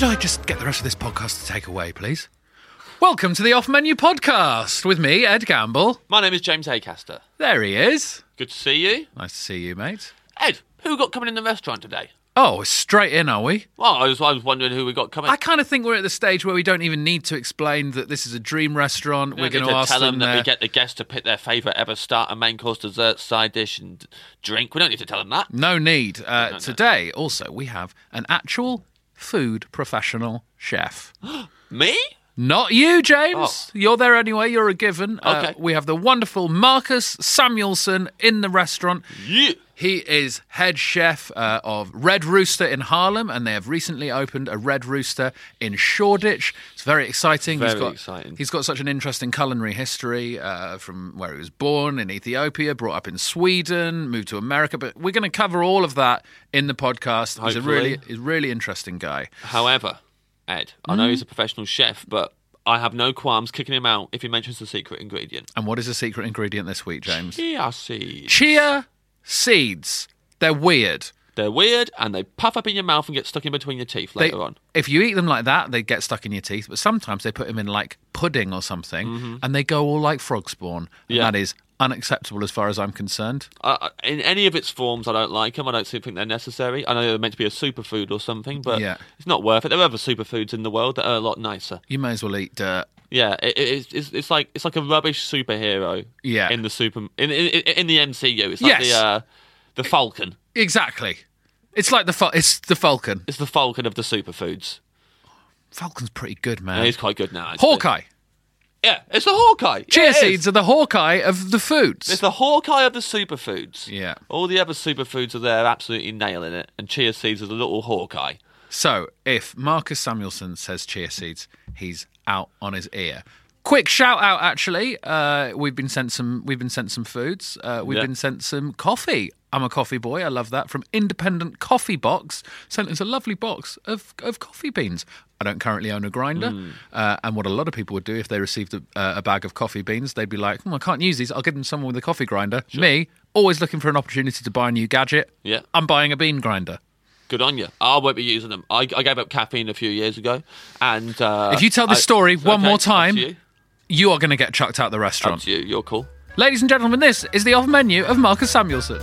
Could I just get the rest of this podcast to take away, please? Welcome to the Off Menu Podcast with me, Ed Gamble. My name is James Acaster. There he is. Good to see you. Nice to see you, mate. Ed, who got coming in the restaurant today? Oh, straight in, are we? Well, I was, I was wondering who we got coming. I kind of think we're at the stage where we don't even need to explain that this is a dream restaurant. We we're going to ask tell them that we get the guests to pick their favourite ever starter, main course, dessert, side dish, and drink. We don't need to tell them that. No need. Uh, Today, also, we have an actual food professional chef. Me? Not you, James. Oh. You're there anyway. You're a given. Uh, we have the wonderful Marcus Samuelsson in the restaurant. You. He is head chef uh, of Red Rooster in Harlem, and they have recently opened a Red Rooster in Shoreditch. It's very exciting. he's Very got, exciting. He's got such an interesting culinary history uh, from where he was born in Ethiopia, brought up in Sweden, moved to America. But we're going to cover all of that in the podcast. He's a really, he's a really interesting guy. However, Ed, I Hmm? know he's a professional chef, but I have no qualms kicking him out if he mentions the secret ingredient. And what is the secret ingredient this week, James? Chia seeds. Chia seeds. They're weird. They're weird and they puff up in your mouth and get stuck in between your teeth They- later on. If you eat them like that, they get stuck in your teeth. But sometimes they put them in like pudding or something, and they go all like frog spawn. And Mm-hmm. Yeah. that is unacceptable as far as I'm concerned. Uh, in any of its forms, I don't like them. I don't think they're necessary. I know they're meant to be a superfood or something, but Yeah. it's not worth it. There are other superfoods in the world that are a lot nicer. You may as well eat dirt. Yeah, it, it, it's, it's it's like it's like a rubbish superhero. Yeah. in the super in in, in the MCU, it's like Yes. the uh, the Falcon. Exactly. It's like the fal- it's the falcon. It's the Falcon of the superfoods. Falcon's pretty good, man. he's quite good now. actually. Hawkeye. Yeah, it's the Hawkeye. Chia Yeah, it is. seeds are the Hawkeye of the foods. It's the Hawkeye of the superfoods. Yeah. All the other superfoods are there, absolutely nailing it, and chia seeds are the little Hawkeye. So, if Marcus Samuelsson says chia seeds, he's out on his ear. Quick shout out, actually. Uh, we've been sent some. We've been sent some foods. Uh, we've Yeah. been sent some coffee. I'm a coffee boy. I love that. From Independent Coffee Box, sent us a lovely box of of coffee beans. I don't currently own a grinder, Hmm. uh, and what a lot of people would do if they received a, uh, a bag of coffee beans, they'd be like, "Hmm, "I can't use these. I'll give them someone with a coffee grinder." Me, always looking for an opportunity to buy a new gadget. Yeah. I'm buying a bean grinder. Good on you. I won't be using them. I, I gave up caffeine a few years ago, and uh, If you tell this I- story it's one okay, more time, you. you are going to get chucked out the Up restaurant. to you. You're cool. Ladies and gentlemen, this is the off menu of Marcus Samuelsson.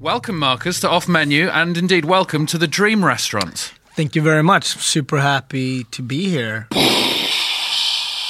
Welcome, Marcus, to Off Menu, and indeed welcome to the Dream Restaurant. Thank you very much. Super happy to be here.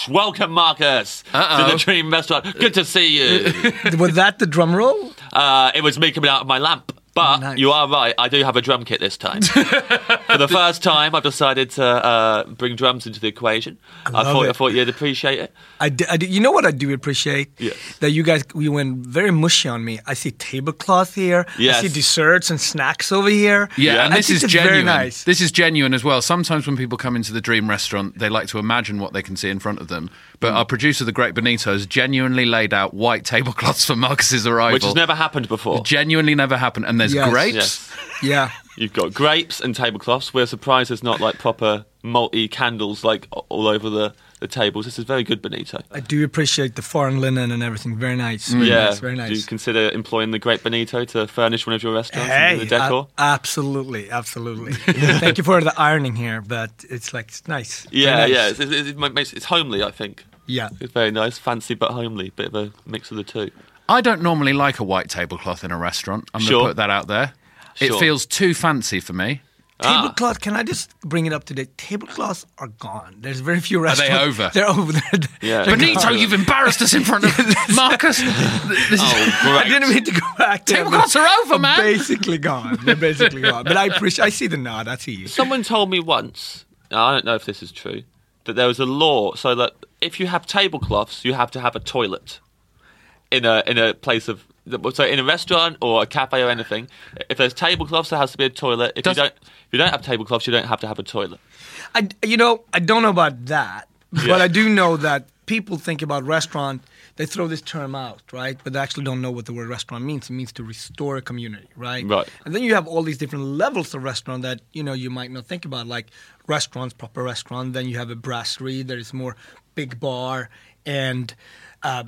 Welcome, Marcus, to the Dream Restaurant. Good to see you. Was that the drum roll? uh, it was me coming out of my lamp. But Nice. you are right. I do have a drum kit this time. For the first time, I've decided to uh, bring drums into the equation. I, love thought I thought you'd appreciate it. I, di- you know what I do appreciate? Yes. That you guys we went very mushy on me. I see tablecloth here. I see desserts and snacks over here. Yeah, Yeah. and I this think is genuine. Very nice. This is genuine as well. Sometimes when people come into the Dream Restaurant, they like to imagine what they can see in front of them. But our producer, the Great Benito, has genuinely laid out white tablecloths for Marcus's arrival. Which has never happened before. genuinely never happened. And there's Yes. grapes. Yes. yeah. You've got grapes and tablecloths. We're surprised there's not like proper multi candles like all over the, the tables. This is very good, Benito. I do appreciate the foreign linen and everything. Very nice. Mm. Very yeah. nice. Very nice. Do you consider employing the great Benito to furnish one of your restaurants Hey, and do the decor? a- absolutely, absolutely. Thank you for the ironing here, but it's like it's nice. Yeah, nice. yeah. It's, it's, it makes, it's homely, I think. Yeah. It's very nice, fancy but homely. Bit of a mix of the two. I don't normally like a white tablecloth in a restaurant. I'm Sure. going to put that out there. It Sure. feels too fancy for me. Ah. Tablecloth. Can I just bring it up to date? Tablecloths are gone. There's very few they restaurants. over? They're over. They're, Yeah. they're Benito, gone. you've embarrassed us in front of Marcus. This is- Oh, I great. didn't mean to go back. there, Tablecloths but are over, they're man. Basically gone. They're basically gone. But I appreciate. I see the nod. I see you. Someone told me once, and I don't know if this is true, that there was a law so that if you have tablecloths, you have to have a toilet in a in a place of so in a restaurant or a cafe or anything. If there's tablecloths, there has to be a toilet. If Does- you don't, if you don't have tablecloths, you don't have to have a toilet. I, you know, I don't know about that, Yeah. but I do know that people think about restaurant. They throw this term out, right? But they actually don't know what the word restaurant means. It means to restore a community, right? Right. And then you have all these different levels of restaurant that you know you might not think about, like restaurants, proper restaurant. Then you have a brasserie that is more big bar and. Uh,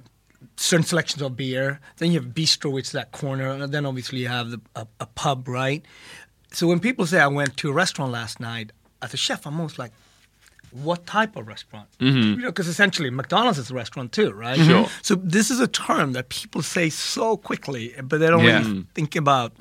certain selections of beer. Then you have bistro, which is that corner, and then obviously you have the, a, a pub, right? So when people say I went to a restaurant last night as a chef, I'm almost like, what type of restaurant? You know, because essentially McDonald's is a restaurant too, right? Sure. So this is a term that people say so quickly, but they don't Yeah. really think about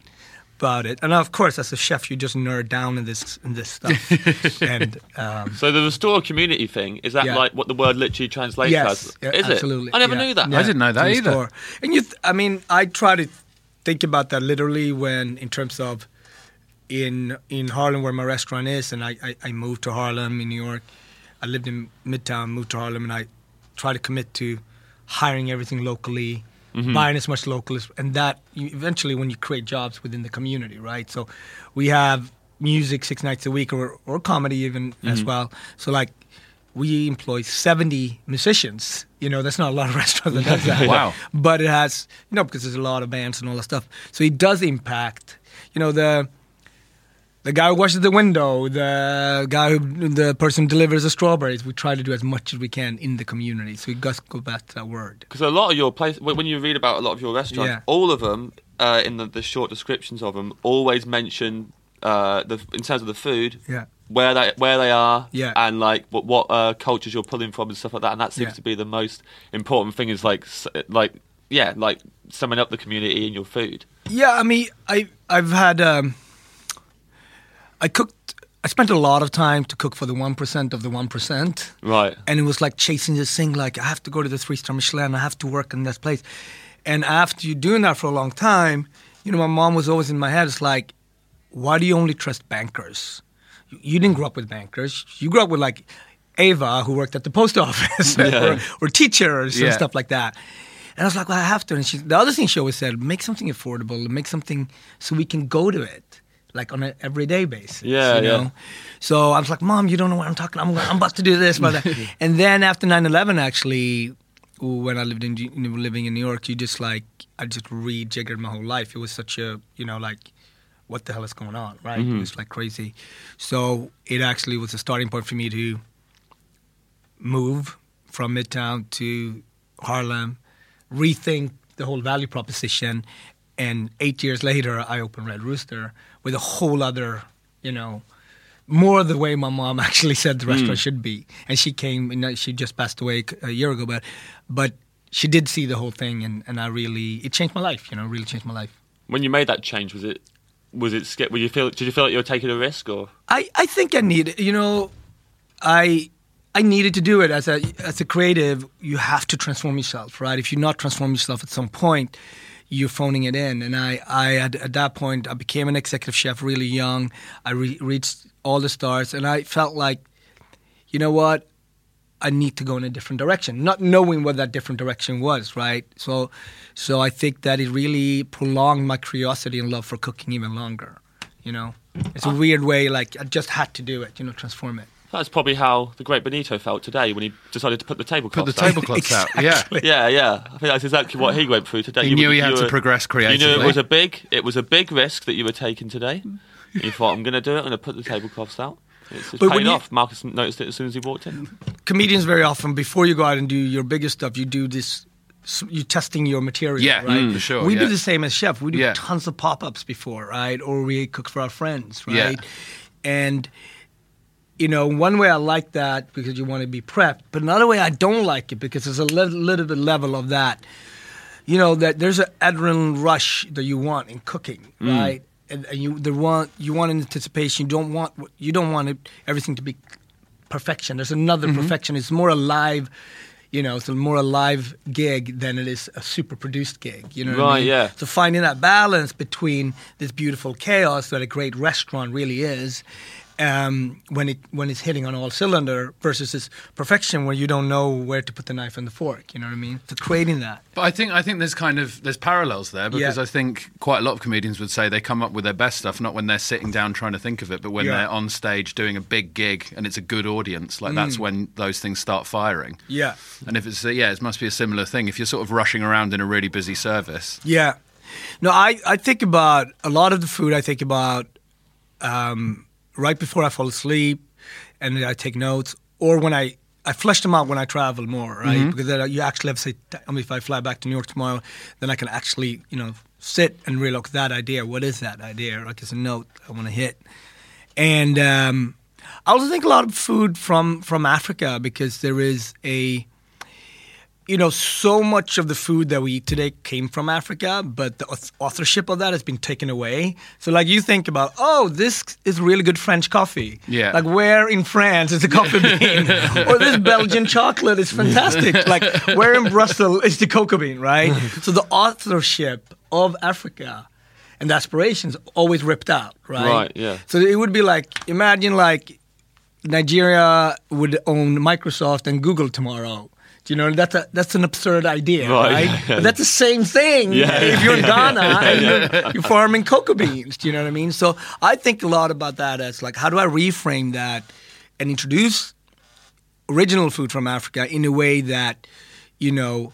about it. And of course, as a chef, you just nerd down in this in this stuff. and um, So the restore community thing is that Yeah. like what the word literally translates yes, as? yeah, is absolutely. it? I never Yeah. knew that. Yeah, I didn't know that to either. restore. And you, th- I mean, I try to think about that literally when, in terms of, in in Harlem where my restaurant is, and I, I, I moved to Harlem in New York. I lived in Midtown, moved to Harlem, and I try to commit to hiring everything locally, Mm-hmm. buying as much local as, and that you, eventually when you create jobs within the community, right? So we have music six nights a week, or or comedy even as mm-hmm. well. So like we employ 70 musicians. You know, that's not a lot of restaurants that does that. Wow. But it has, you know, because there's a lot of bands and all that stuff. So it does impact, you know, the the guy who washes the window, the guy who, the person who delivers the strawberries. We try to do as much as we can in the community. So we just go back to that word. Because a lot of your place, when you read about a lot of your restaurants, Yeah. all of them uh, in the, the short descriptions of them always mention uh, the in terms of the food, Yeah. where they where they are, Yeah. and like what what uh, cultures you're pulling from and stuff like that. And that seems Yeah. to be the most important thing. Is like like yeah, like summing up the community in your food. Yeah, I mean, I I've had um, I cooked. I spent a lot of time to cook for the one percent of the one percent. Right. and it was like chasing this thing like i have to go to the three star michelin i have to work in this place. And after you doing that for a long time you know my mom was always in my head it's like why do you only trust bankers? You, didn't grow up with bankers. You grew up with like ava who worked at the post office or, or teachers and stuff like that. And i was like well i have to. And she, the other thing she always said make something affordable make something so we can go to it like on an everyday basis Yeah, you yeah. know so I was like, Mom, you don't know what I'm talking. I'm, I'm about to do this, but and then after 9/11, actually, when I lived in living in New York, you just like I just rejiggered my whole life. It was such a you know like, what the hell is going on, right? It mm-hmm. was like crazy. So it actually was a starting point for me to move from Midtown to Harlem, rethink the whole value proposition, and eight years later, I opened Red Rooster with a whole other, you know, more the way my mom actually said the restaurant hmm. should be. And she came, and she just passed away a year ago, but but she did see the whole thing, and, and I really it changed my life. You know, really changed my life. When you made that change, was it was it were you feel did you feel like you were taking a risk or I, I think I needed. you know, I I needed to do it as a as a creative. You have to transform yourself, right? If you not transform yourself at some point, you're phoning it in. And I I at, at that point I became an executive chef really young. I re- reached all the stars, and I felt like, you know what, I need to go in a different direction, not knowing what that different direction was, right? So, so I think that it really prolonged my curiosity and love for cooking even longer. You know, it's a uh, weird way. Like I just had to do it. You know, transform it. That's probably how the great Benito felt today when he decided to put the tablecloths. Put the tablecloths out. Yeah. Exactly. Yeah, yeah. I think that's exactly what he went through today. He You knew were- he had you to progress progress You knew it was a big, it was a big risk that you were taking today. you thought, I'm going to do it. I'm going to put the tablecloths out. It's, it's But when paying you- off. Marcus noticed it as soon as he walked in. Comedians very often before you go out and do your biggest stuff, you do this. You testing your material, Yeah, right? mm, for sure, We yeah. do the same as chef. We do Yeah. tons of pop-ups before, right? Or we cook for our friends, Yeah. right? And you know, one way I like that because you want to be prepped, but another way I don't like it because there's a little, little bit level of that. You know that there's an adrenaline rush that you want in cooking, Mm. right? and, and you there want you want an anticipation. You don't want you don't want it, everything to be perfection. There's another Mm-hmm. perfection. It's more alive. You know, it's a more alive gig than it is a super produced gig. You know what I Right, mean? yeah. So finding that balance between this beautiful chaos that a great restaurant really is, um, when it when it's hitting on all cylinder versus this perfection where you don't know where to put the knife and the fork. You know what I mean? So creating that. But I think I think there's kind of there's parallels there because Yeah. I think quite a lot of comedians would say they come up with their best stuff not when they're sitting down trying to think of it, but when Yeah. they're on stage doing a big gig and it's a good audience. Like that's when those things start firing. Yeah. And if it's yeah, it must be a similar thing. If you're sort of rushing around in a really busy service, Yeah. No, I, I think about a lot of the food I think about um, right before I fall asleep and I take notes or when I I flesh them out when I travel more, right? Because then you actually have to say, I mean, if I fly back to New York tomorrow, then I can actually, you know, sit and relook that idea. What is that idea? Like it's a note I want to hit. And um, I also think a lot of food from from Africa because there is a you know, so much of the food that we eat today came from Africa, but the authorship of that has been taken away. So, like, you think about, oh, this is really good French coffee. Yeah. Like, where in France is the coffee bean? or this Belgian chocolate is fantastic. like, where in Brussels is the cocoa bean, right? so, the authorship of Africa and the aspirations always ripped out, right? Right, yeah. So, it would be like, imagine, like, Nigeria would own Microsoft and Google tomorrow. Do you know that's a that's an absurd idea, Right, right? yeah, yeah. But that's the same thing Yeah, if you're in Ghana and you're, you're farming cocoa beans. Do you know what I mean? So I think a lot about that as like how do I reframe that and introduce original food from Africa in a way that you know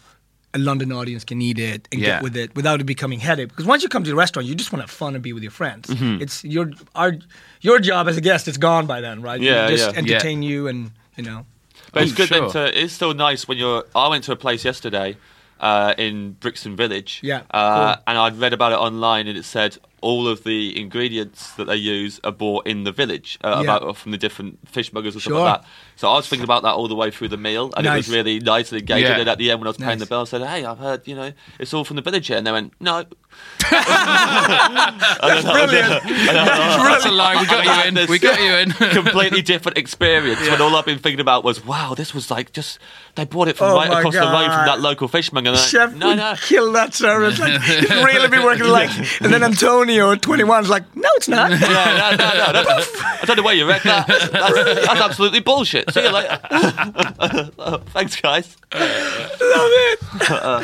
a London audience can eat it and get with it without it becoming headache. Because once you come to the restaurant, you just want to have fun and be with your friends. Mm-hmm. It's your our your job as a guest is gone by then, right? Yeah, just yeah. entertain you and you know. But it's Oh, good sure. then to, it's still nice when you're. I went to a place yesterday uh, in Brixton Village. Yeah, Uh, cool. And I'd read about it online and it said all of the ingredients that they use are bought in the village uh, Yeah. about from the different fishmongers or stuff Sure. like that. So I was thinking about that all the way through the meal and it was really nice and engaging. Yeah. And at the end when I was paying Nice. the bill, I said, "Hey, I've heard you know it's all from the village here," and they went, "No." That's brilliant. that's a lie. We got you in. We got you in. completely different experience when all I've been thinking about was, wow, this was like just they bought it from Oh right my across the road from that local fishmonger. And I'm Chef like, no, would no. kill that service. Like, he'd really be working like, and then Antonio, 21, is like, no, it's not. Yeah, no, no, no. That's, I don't know where you read that. That's, that's, that's absolutely bullshit. See you later. Thanks, guys.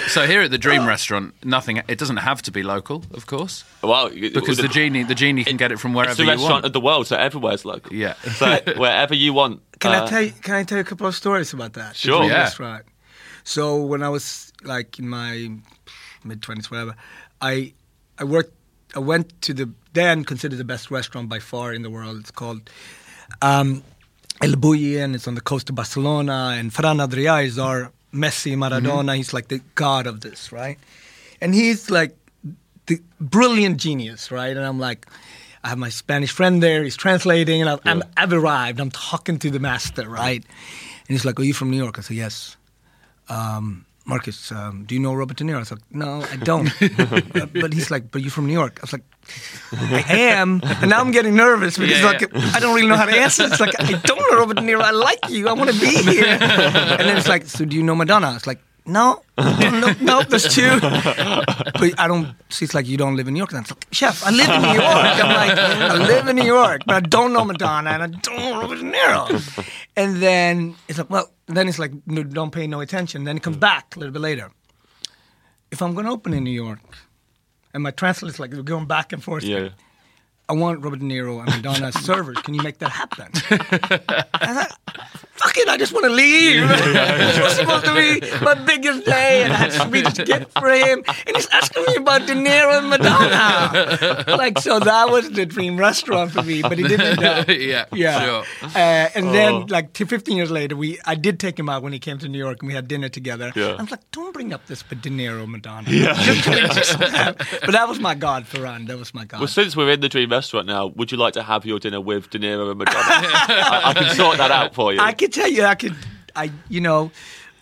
So here at the Dream Restaurant, nothing. It doesn't have to be local, of course, Well, because the genie, the genie can get it from wherever it's wherever the you restaurant want. of the world, so everywhere's local. Yeah. So wherever you want. Can uh, I tell you? Can I tell you a couple of stories about that? Sure. The Yeah. Restaurant. So when I was like in my mid twenties, whatever, I I worked. I went to the then considered the best restaurant by far in the world. It's called um, El Bulli, and it's on the coast of Barcelona. And Ferran Adrià is our Messi, Maradona. He's like the god of this, right? And he's like the brilliant genius, right? And I'm like, I have my Spanish friend there. He's translating, and I've, I'm, I've arrived. I'm talking to the master, right? And he's like, "Are you from New York?" I said, "Yes." Um, Marcus, um, do you know Robert De Niro? I was like, "No, I don't." but, but he's like, "But you're from New York." I was like, "I am," and now I'm getting nervous because Yeah, like I don't really know how to answer. It's like I don't know Robert De Niro. I like you. I want to be here. and then it's like, "So do you know Madonna?" It's like. No, no, no, there's two. But I don't. She's like, you don't live in New York. And I'm like, chef, I live in New York. I'm like, I live in New York, but I don't know Madonna and I don't know Robert De Niro. And then it's like, well, then it's like, no, don't pay no attention. Then it comes back a little bit later. If I'm going to open in New York, and my translate's like, going back and forth. Yeah. I want Robert De Niro and Madonna servers. Can you make that happen? I fuck it, I just want to leave. this was supposed to be my biggest day, and I had a gift for him. And he's asking me about De Niro and Madonna. like, so that was the dream restaurant for me, but he didn't up. yeah, Yeah. sure. Uh, and then, like, t- 15 years later, we I did take him out when he came to New York and we had dinner together. Yeah. I was like, don't bring up this but De Niro, Madonna. Just- but that was my God, Ferran. That was my God. Well, since we're in the Dream Restaurant now, would you like to have your dinner with De Niro and Madonna? I, I can sort that out for you. I can tell you, I could, I, you know,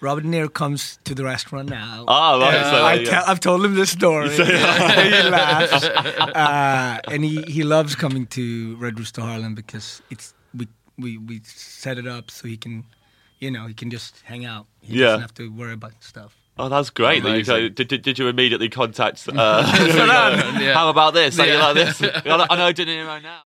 Robert De Niro comes to the restaurant now. Ah, right. so, I yeah. tell, I've told him this story. he laughs, uh, and he, he loves coming to Red Rooster Harlem because it's we we we set it up so he can, you know, he can just hang out. He Yeah. doesn't have to worry about stuff. Oh, that's great. that you Amazing. did, did, did you immediately contact? Uh, How about this? How you like this? I know- I know De Niro now.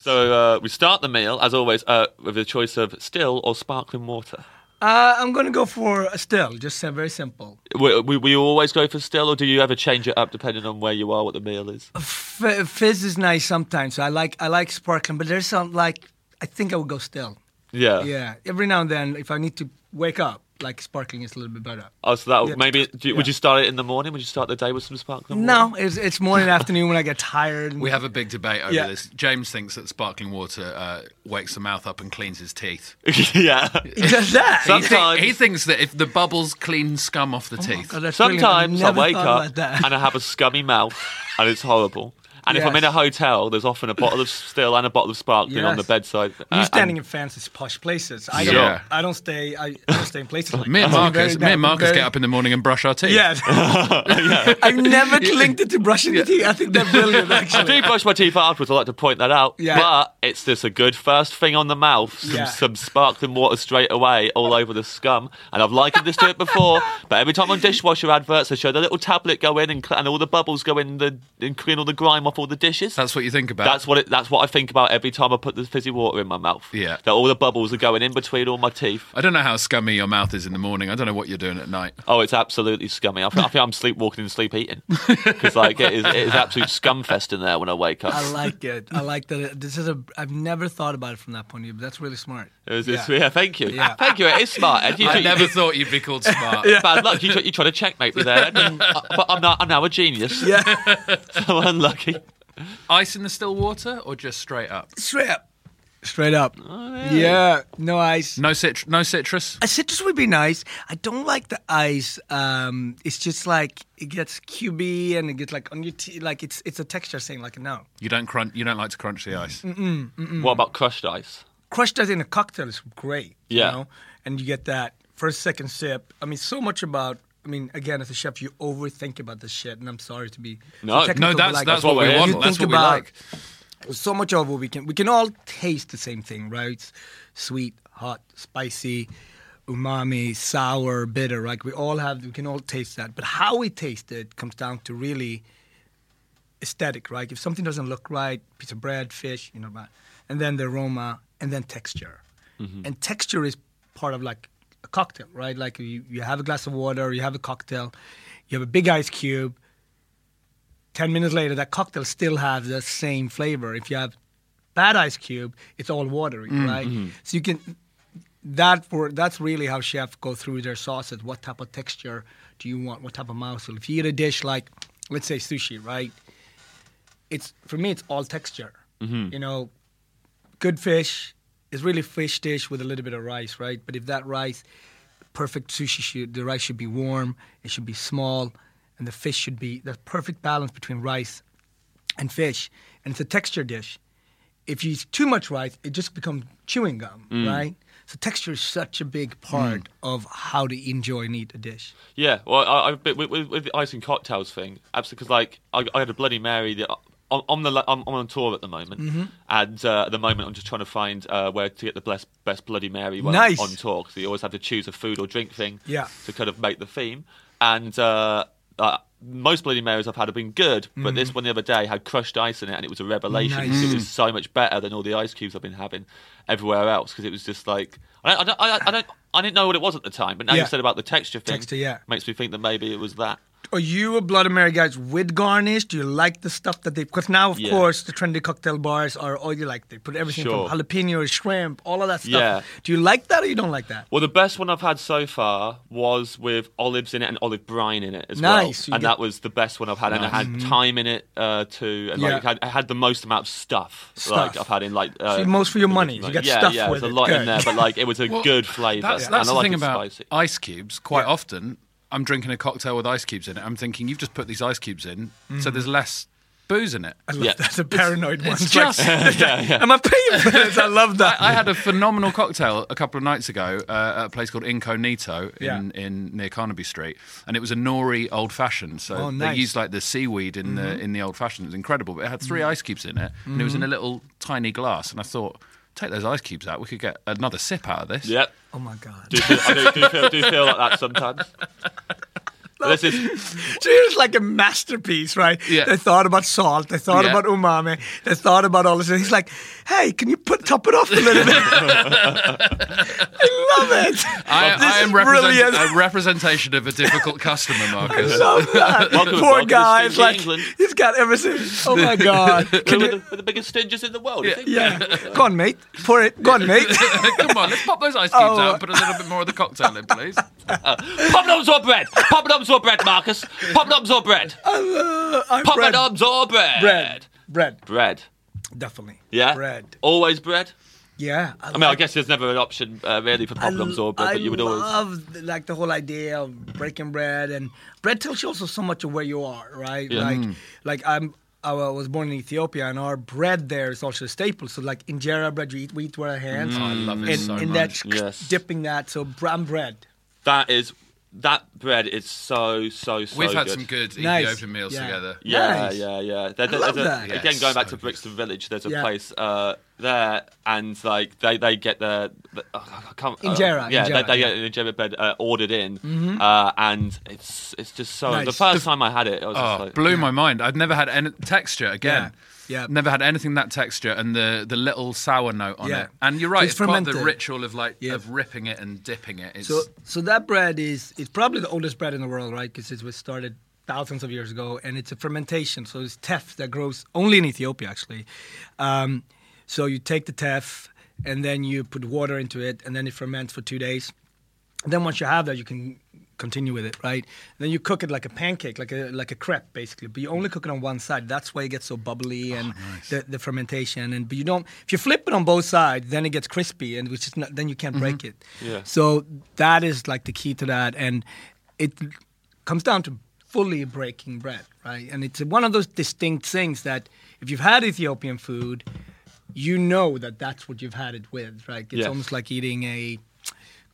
So uh, we start the meal as always uh, with a choice of still or sparkling water. Uh, I'm gonna go for a still, just uh, very simple. We, we, we always go for still, or do you ever change it up depending on where you are, what the meal is? F- fizz is nice sometimes. I like I like sparkling, but there's some like I think I would go still. Yeah. Yeah, every now and then if I need to wake up, like sparkling is a little bit better. Oh, so that Yeah. maybe do you, would you start it in the morning? Would you start the day with some sparkling water? No, it's it's morning afternoon when I get tired. and- We have a big debate over Yeah. this. James thinks that sparkling water uh, wakes the mouth up and cleans his teeth. yeah. He does that. He, thi- Sometimes- he thinks that if the bubbles clean scum off the teeth. God, that's brilliant. I've Sometimes I wake up about and I have a scummy mouth, and it's horrible. And if I'm in a hotel, there's often a bottle of still and a bottle of sparkling on the bedside. You're Uh, standing and- in fancy posh places. I don't. Sure. I don't stay. I, I don't stay in places like Me and. Marcus, Very- me and Marcus very- get up in the morning and brush our teeth. Yes. I've never linked it to brushing the teeth. I think they're brilliant. I do brush my teeth afterwards. I like to point that out. Yeah. But it's just a good first thing on the mouth. Some, Yeah. some sparkling water straight away, all over the scum. And I've likened this to it before. But every time on dishwasher adverts, they show the little tablet go in and, cl- and all the bubbles go in the and clean all the grime off all the dishes. That's what you think about. That's what it, that's what I think about every time I put the fizzy water in my mouth. Yeah. That all the bubbles are going in between all my teeth. I don't know how scummy your mouth is in the morning. I don't know what you're doing at night. Oh, it's absolutely scummy. I think, I think I'm sleepwalking and sleep eating because like it is, it is absolute scum fest in there when I wake up. I like it. I like that. it- This is a. I've never thought about it from that point of view. But that's really smart. It was, it's- Yeah. yeah. thank you. Yeah. Thank you. It is smart. Ed. You, I you- never thought you'd be called smart. Bad luck. You, try- you try to checkmate me there, and- uh, but I'm not. I'm now a genius. Yeah. So unlucky. Ice in the still water or just straight up? Straight up. Straight up. Yeah. No ice. No citr- no citrus. A citrus would be nice. I don't like the ice. Um, it's just like it gets cubey and it gets like on your teeth. Like it's it's a texture thing. Like no, You don't crunch. You don't like to crunch the ice. mm-mm What about crushed ice? crushed ice in a cocktail is great. Yeah. You know? And you get that first second sip. I mean, so much about. I mean, again, as a chef, you overthink about this shit, and I'm sorry to be so No. technical, No, that's like, that's what we we're want. That's think what we about- like. so much of what we can we can all taste the same thing right sweet hot spicy umami sour bitter right we all have we can all taste that but how we taste it comes down to really aesthetic right if something doesn't look right piece of bread fish you know and then the aroma and then texture mm-hmm. and texture is part of like a cocktail right like you, you have a glass of water you have a cocktail you have a big ice cube 10 minutes later, that cocktail still has the same flavor. If you have bad ice cube, it's all watery, mm-hmm. right? So you can that for that's really how chefs go through their sauces. What type of texture do you want? What type of mouthfeel? If you eat a dish like, let's say sushi, right? It's for me, it's all texture. Mm-hmm. You know, good fish is really fish dish with a little bit of rice, right? But if that rice, perfect sushi should the rice should be warm, it should be small, and the fish should be the perfect balance between rice and fish, and it's a texture dish. If you eat too much rice, it just becomes chewing gum, mm. right? So texture is such a big part mm. of how to enjoy and eat a dish. Yeah, well, I, been, with, with, with the ice and cocktails thing, absolutely, because like I, I had a Bloody Mary. That, I'm, I'm, the, I'm, I'm on tour at the moment, Mm-hmm. and uh, at the moment I'm just trying to find uh, where to get the best, best Bloody Mary Nice. On tour. Because you always have to choose a food or drink thing Yeah. to kind of make the theme. And uh, uh, most Bloody Marys I've had have been good, but this one the other day had crushed ice in it, and it was a revelation. Mm-hmm. Nice. It was so much better than all the ice cubes I've been having everywhere else because it was just like I don't, I don't, I, I don't, I didn't know what it was at the time. But now Yeah. you said about the texture thing, Texture, yeah. makes me think that maybe it was that. Are you a Bloody Mary guys with garnish? Do you like the stuff that they? Because now, of Yeah. course, the trendy cocktail bars are all you like. They put everything Sure. from jalapeno, shrimp, all of that stuff. Yeah. Do you like that or you don't like that? Well, the best one I've had so far was with olives in it and olive brine in it as Nice, you well, and get- that was the best one I've had. And it had thyme in it uh, too, and like Yeah. it had, it had the most amount of stuff, Stuff. like I've had in like. Uh, So most for your money. You like- get yeah, stuff yeah, with there's a it. lot in there, but like it was a Well, good flavour. That's, and that's I the like thing it about spicy. ice cubes. Quite Yeah. often, I'm drinking a cocktail with ice cubes in it. I'm thinking you've just put these ice cubes in, Mm-hmm. so there's less booze in it. I love Yeah. that. The paranoid one. It's It's like, just. Am I paying for this? I love that. I had a phenomenal cocktail a couple of nights ago uh, at a place called Incognito in, Yeah. in near Carnaby Street, and it was a nori old fashioned. So Oh, they nice. Mm-hmm. used like the seaweed in the in the old fashioned. It was incredible, but it had 3 ice cubes in it, and it was in a little tiny glass. And I thought, take those ice cubes out, we could get another sip out of this. Yep. oh my god. Do feel, I do, do, feel, do feel like that sometimes. This is So it's like a masterpiece, right? Yeah. They thought about salt. They thought Yeah. about umami. They thought about all this. And he's like, "Hey, can you put top it off a little bit?" I love it. I, I am represent- a representation of a difficult customer, Marcus. love that. Welcome- Poor to guy. It's like England. he's got everything. Oh my god. we're, you? the, we're the biggest stingers in the world. you think? Yeah. Go on, mate. Pour it. Go on, mate. Come on, let's pop those ice cubes Oh. out and oh. put a little bit more of the cocktail in, please. Poppadoms or bread? Poppadoms or bread, Marcus? Poppadoms or bread? Uh, bread. Poppadoms or bread? Bread. Bread. Bread. Definitely. Yeah. Bread. Always bread. Yeah. I mean, I guess there's never an option uh, really for poppadoms or bread, I but you would always. I love like the whole idea of breaking bread, and bread tells you also so much of where you are, right? Yeah. Like, like I'm. I was born in Ethiopia, and our bread there is also a staple. So, like injera bread, you eat, we eat with our hands. Oh, I love it and, so and much. that Yes. dipping that. So brown bread. That is that bread is so so so. We've had good. some good Nice. Ethiopian meals Yeah. together. Yeah, Nice. yeah, yeah. There- there- love a- that. Yeah, Again, going back so to Brixton Village, there's a Yeah. place uh, there, and like they, they get the, the oh, I can't, uh, yeah, injera, they, they yeah. Mm-hmm. get an injera bread uh, ordered in, uh, and it's it's just so. The Nice. first time I had it, I was just Oh, like, blew my mind. I'd never had any texture again. Yeah. Yeah. Never had anything that texture and the, the little sour note on Yeah. it. And you're right, It's it's, part of the ritual of like Yeah. of ripping it and dipping it. It's So, so that bread is it's probably the oldest bread in the world, right? Because it was started thousands of years ago, and it's a fermentation. So it's teff that grows only in Ethiopia, actually. Um, so you take the teff, and then you put water into it, and then it ferments for two days. And then once you have that, you can continue with it, right? then you cook it like a pancake, like a like a crepe, basically. But you only cook it on one side. That's why it gets so bubbly ah, and the, the fermentation. And but you don't. If you flip it on both sides, then it gets crispy, and which is not, then you can't break mm-hmm. it. Yeah. So that is like the key to that, and it comes down to fully breaking bread, right? And it's one of those distinct things that if you've had Ethiopian food, you know that that's what you've had it with, right? It's Yeah. almost like eating a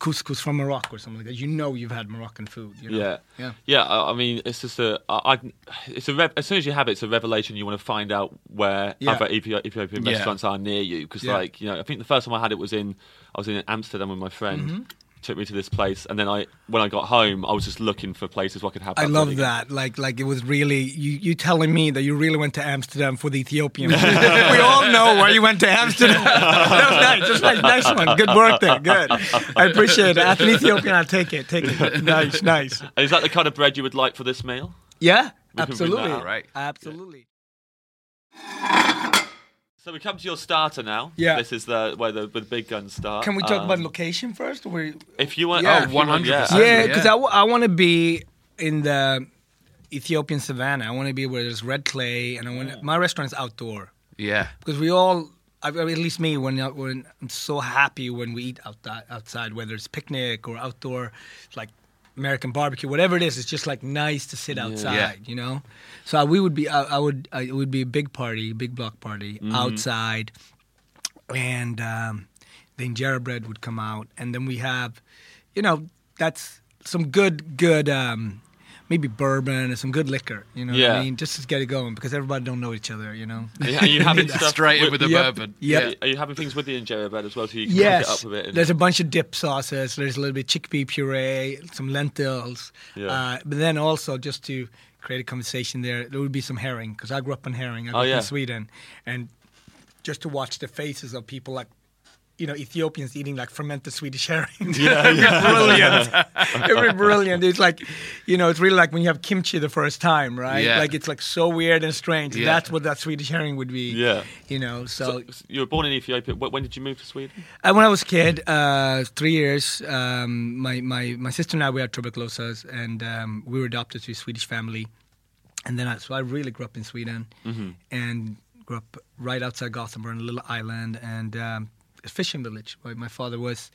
couscous from Morocco or something like that. You know you've had Moroccan food. You know? Yeah, yeah. yeah. I mean, it's just a. I, it's a. Rev, as soon as you have it, it's a revelation. You want to find out where Yeah. other Ethi- Ethiopian Yeah. restaurants are near you, because Yeah. like you know, I think the first time I had it was in. I was in Amsterdam with my friend. Mm-hmm. Took me to this place, and then I, when I got home, I was just looking for places where I could have. I love really- that. Like, like it was really you. You telling me that you really went to Amsterdam for the Ethiopian. we all know why you went to Amsterdam. that was nice. That's nice. Nice one. Good work there. Good. I appreciate it. After Ethiopian, I'll take it. Take it. Nice. Nice. Is that the kind of bread you would like for this meal? Yeah. We can bring that Absolutely. out. Right. Absolutely. So we come to your starter now. Yeah. This is the where the, where the big guns start. Can we talk Um, about location first? Or If you want, Yeah. oh, if you want, 100%. yeah. Yeah. yeah, because I, w- I want to be in the Ethiopian savannah. I want to be where there's red clay, and I want my restaurant is outdoor. yeah. because we all I, I at least me when when I'm so happy when we eat out outside whether it's picnic or outdoor like American barbecue whatever it is it's just like nice to sit outside you know? So we would be I, I would I, it would be a big party big block party outside. And um, the injera bread would come out. And then we have you know that's some good good um, maybe bourbon and some good liquor you know what Yeah. I mean just to get it going because everybody don't know each other you know Are you- are you having stuff Straight in with the Yep. bourbon. Yep. Are you having things with the injera bread as well, so you can Yes, it up with it? and- there's a bunch of dip sauces. There's a little bit chickpea puree, some lentils, Yeah. uh, but then also just to create a conversation there, there would be some herring because I grew up on herring. I grew Oh, up yeah. in Sweden, and just to watch the faces of people like. You know, Ethiopians eating like fermented Swedish herring. Yeah, brilliant. It would be brilliant. It's like, you know, it's really like when you have kimchi the first time, right? Yeah. Like it's like so weird and strange. Yeah. That's what that Swedish herring would be. Yeah. You know, so So, you were born in Ethiopia. When did you move to Sweden? uh, when I was a kid, uh, three years, um, my, my, my sister and I, we had tuberculosis, and um, we were adopted to a Swedish family. And then, I, so I really grew up in Sweden, and grew up right outside Gothenburg, on a little island, and um, a fishing village. My, my father was,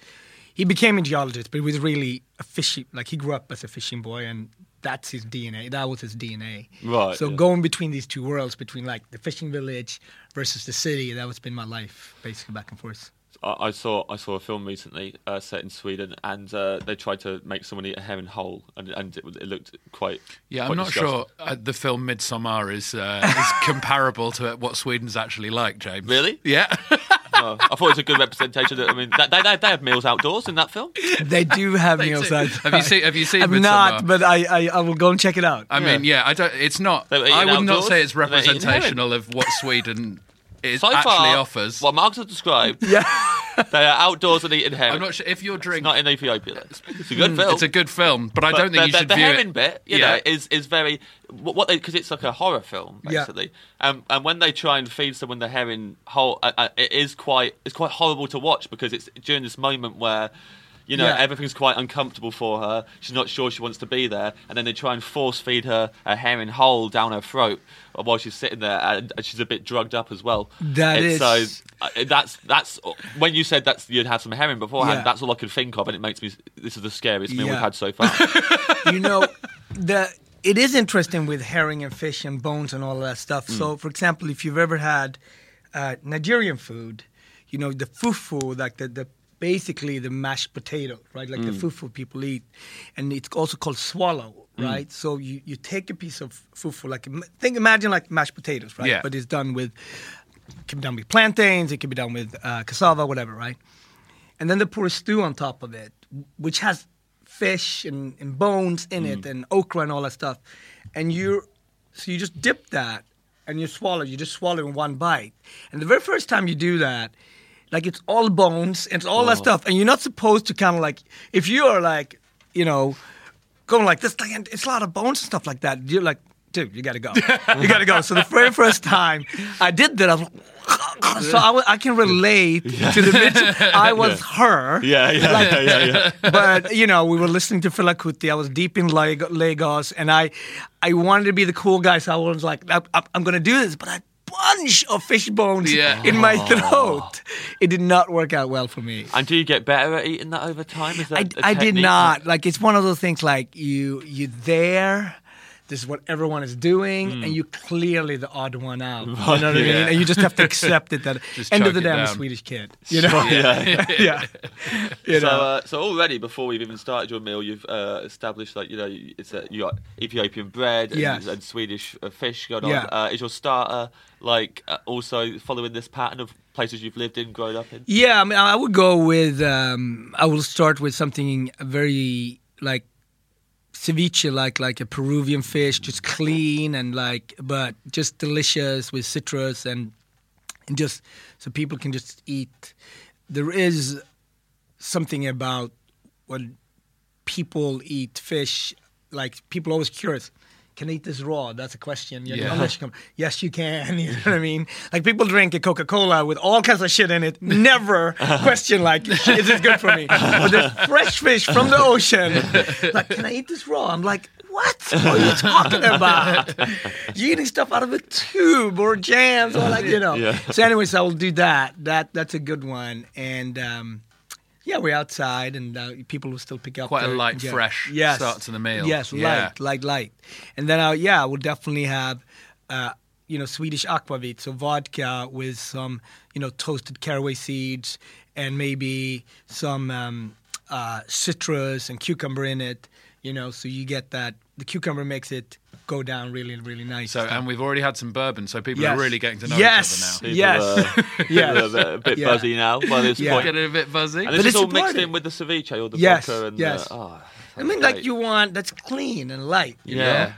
he became a geologist, but he was really a fishing, like he grew up as a fishing boy, and that's his DNA. That was his DNA. Right, So yeah. going between these two worlds, between like the fishing village versus the city, that was been my life, basically back and forth. I, I saw I saw a film recently uh, set in Sweden, and uh, they tried to make someone eat a herring whole, and, and it, it looked quite. Yeah, I'm not disgusting. sure uh, the film Midsommar is uh, is comparable to what Sweden's actually like, James. Really? Yeah. Oh, I thought it was a good representation. Of, I mean, they, they, they have meals outdoors in that film. They do have They meals do. outside. Have you seen- have you seen I've Midsommar? not, but I, I I will go and check it out. I mean, yeah, I don't. It's not. I eating would not say it's and they're eating representational of what Sweden is So actually far, offers. what Marcus has described, yeah. they are outdoors and eating herring. I'm not sure if you're It's drinking. not in Ethiopia. It's, it's a good film. It's a good film, but I don't think the, you the, should the view herring it. bit, you Yeah. know, is is very what what because it's like a horror film Yeah. basically. Um, and when they try and feed someone the herring whole, uh, uh, it is quite it's quite horrible to watch because it's during this moment where. You know, Yeah. everything's quite uncomfortable for her. She's not sure she wants to be there, and then they try and force feed her a herring whole down her throat while she's sitting there, and, she's a bit drugged up as well. That is- so uh, that's that's when you said that you'd have some herring beforehand. Yeah. That's all I could think of, and it makes me. This is the scariest meal we've had so far. you know, the it is interesting with herring and fish and bones and all that stuff. So, Mm. for example, if you've ever had uh, Nigerian food, you know the fufu, like the, the basically the mashed potato, right? Like Mm. the fufu people eat, and it's also called swallow, right? So you you take a piece of fufu, like think imagine like mashed potatoes, right? Yeah. But it's done with it can be done with plantains, it can be done with uh, cassava, whatever, right? and then they pour a stew on top of it, which has fish and, and bones in it and okra and all that stuff. And you, so you just dip that and you swallow. You just swallow in one bite. And the very first time you do that, like it's all bones and it's all that oh. stuff, and you're not supposed to kind of like if you are like, you know, going like this, like, and it's a lot of bones and stuff like that. You're like, dude, you gotta go, you gotta go. So the very first time I did that, I was like, so I, I can relate to the midget. I was her. Yeah, yeah, Like- yeah, yeah, yeah. but you know, we were listening to Fela Kuti. I was deep in Lag- Lagos, and I, I wanted to be the cool guy. So I was like, I, I, I'm going to do this, but I bunch of fish bones Yeah. in my oh. throat. It did not work out well for me. And do you get better at eating that over time? Is that I, a I did not. Like it's one of those things. Like you, you there. This is what everyone is doing, and you're clearly the odd one out. You know what I mean? And you just have to accept it. That end of the day, I'm a. Swedish kid. You know? Yeah. yeah. You So, know? uh, so already before we've even started your meal, you've uh, established like you know it's a, you got Ethiopian bread and, Yes. and Swedish uh, fish going Yeah. Uh, is your starter like uh, also following this pattern of places you've lived in, grown up in? Yeah, I mean, I would go with. Um, I will start with something very like ceviche, like like a Peruvian fish, just clean and like, but just delicious with citrus and and just so people can just eat. There is something about when people eat fish, like people always curious. Can I eat this raw? That's a question. You Yeah. unless you come, yes, you can. You know what I mean? Like people drink a Coca Cola with all kinds of shit in it. Never question like, is this good for me? But there's fresh fish from the ocean. Like, can I eat this raw? I'm like, what? What are you talking about? you eating stuff out of a tube or jams or like you know. Yeah. So, anyways, I will do that. That that's a good one. And um, yeah, we're outside, and uh, people will still pick up Quite a light, yeah. fresh yes. start to the meal. Yes, Yeah. light, light, light. And then, uh, yeah, we'll definitely have. Uh, you know, Swedish aquavit, so vodka with some, you know, toasted caraway seeds and maybe some um, uh, citrus and cucumber in it. You know, so you get that. The cucumber makes it go down really, really nice. So, and we've already had some bourbon, so people Yes. are really getting to know Yes. each other now. People, Yes. Yes. people are a bit, a bit Yeah. buzzy now by this Yeah. point. Getting a bit buzzy. And But this is it's all a mixed party. in with the ceviche or the Yes, vodka and yes. the, oh, I mean, like you want that's clean and light. You Yeah. Know?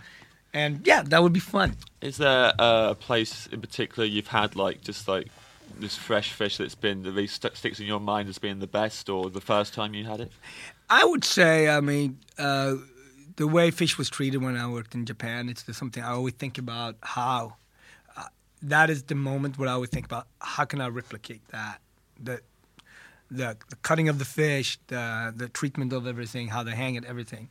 And yeah, that would be fun. Is there a place in particular you've had like just like this fresh fish that's been that really st- sticks in your mind as being the best, or the first time you had it? I would say, I mean, uh, the way fish was treated when I worked in Japan, it's something I always think about how. Uh, that is the moment where I always think about how can I replicate that. The, the, the cutting of the fish, the, the treatment of everything, how they hang it, everything.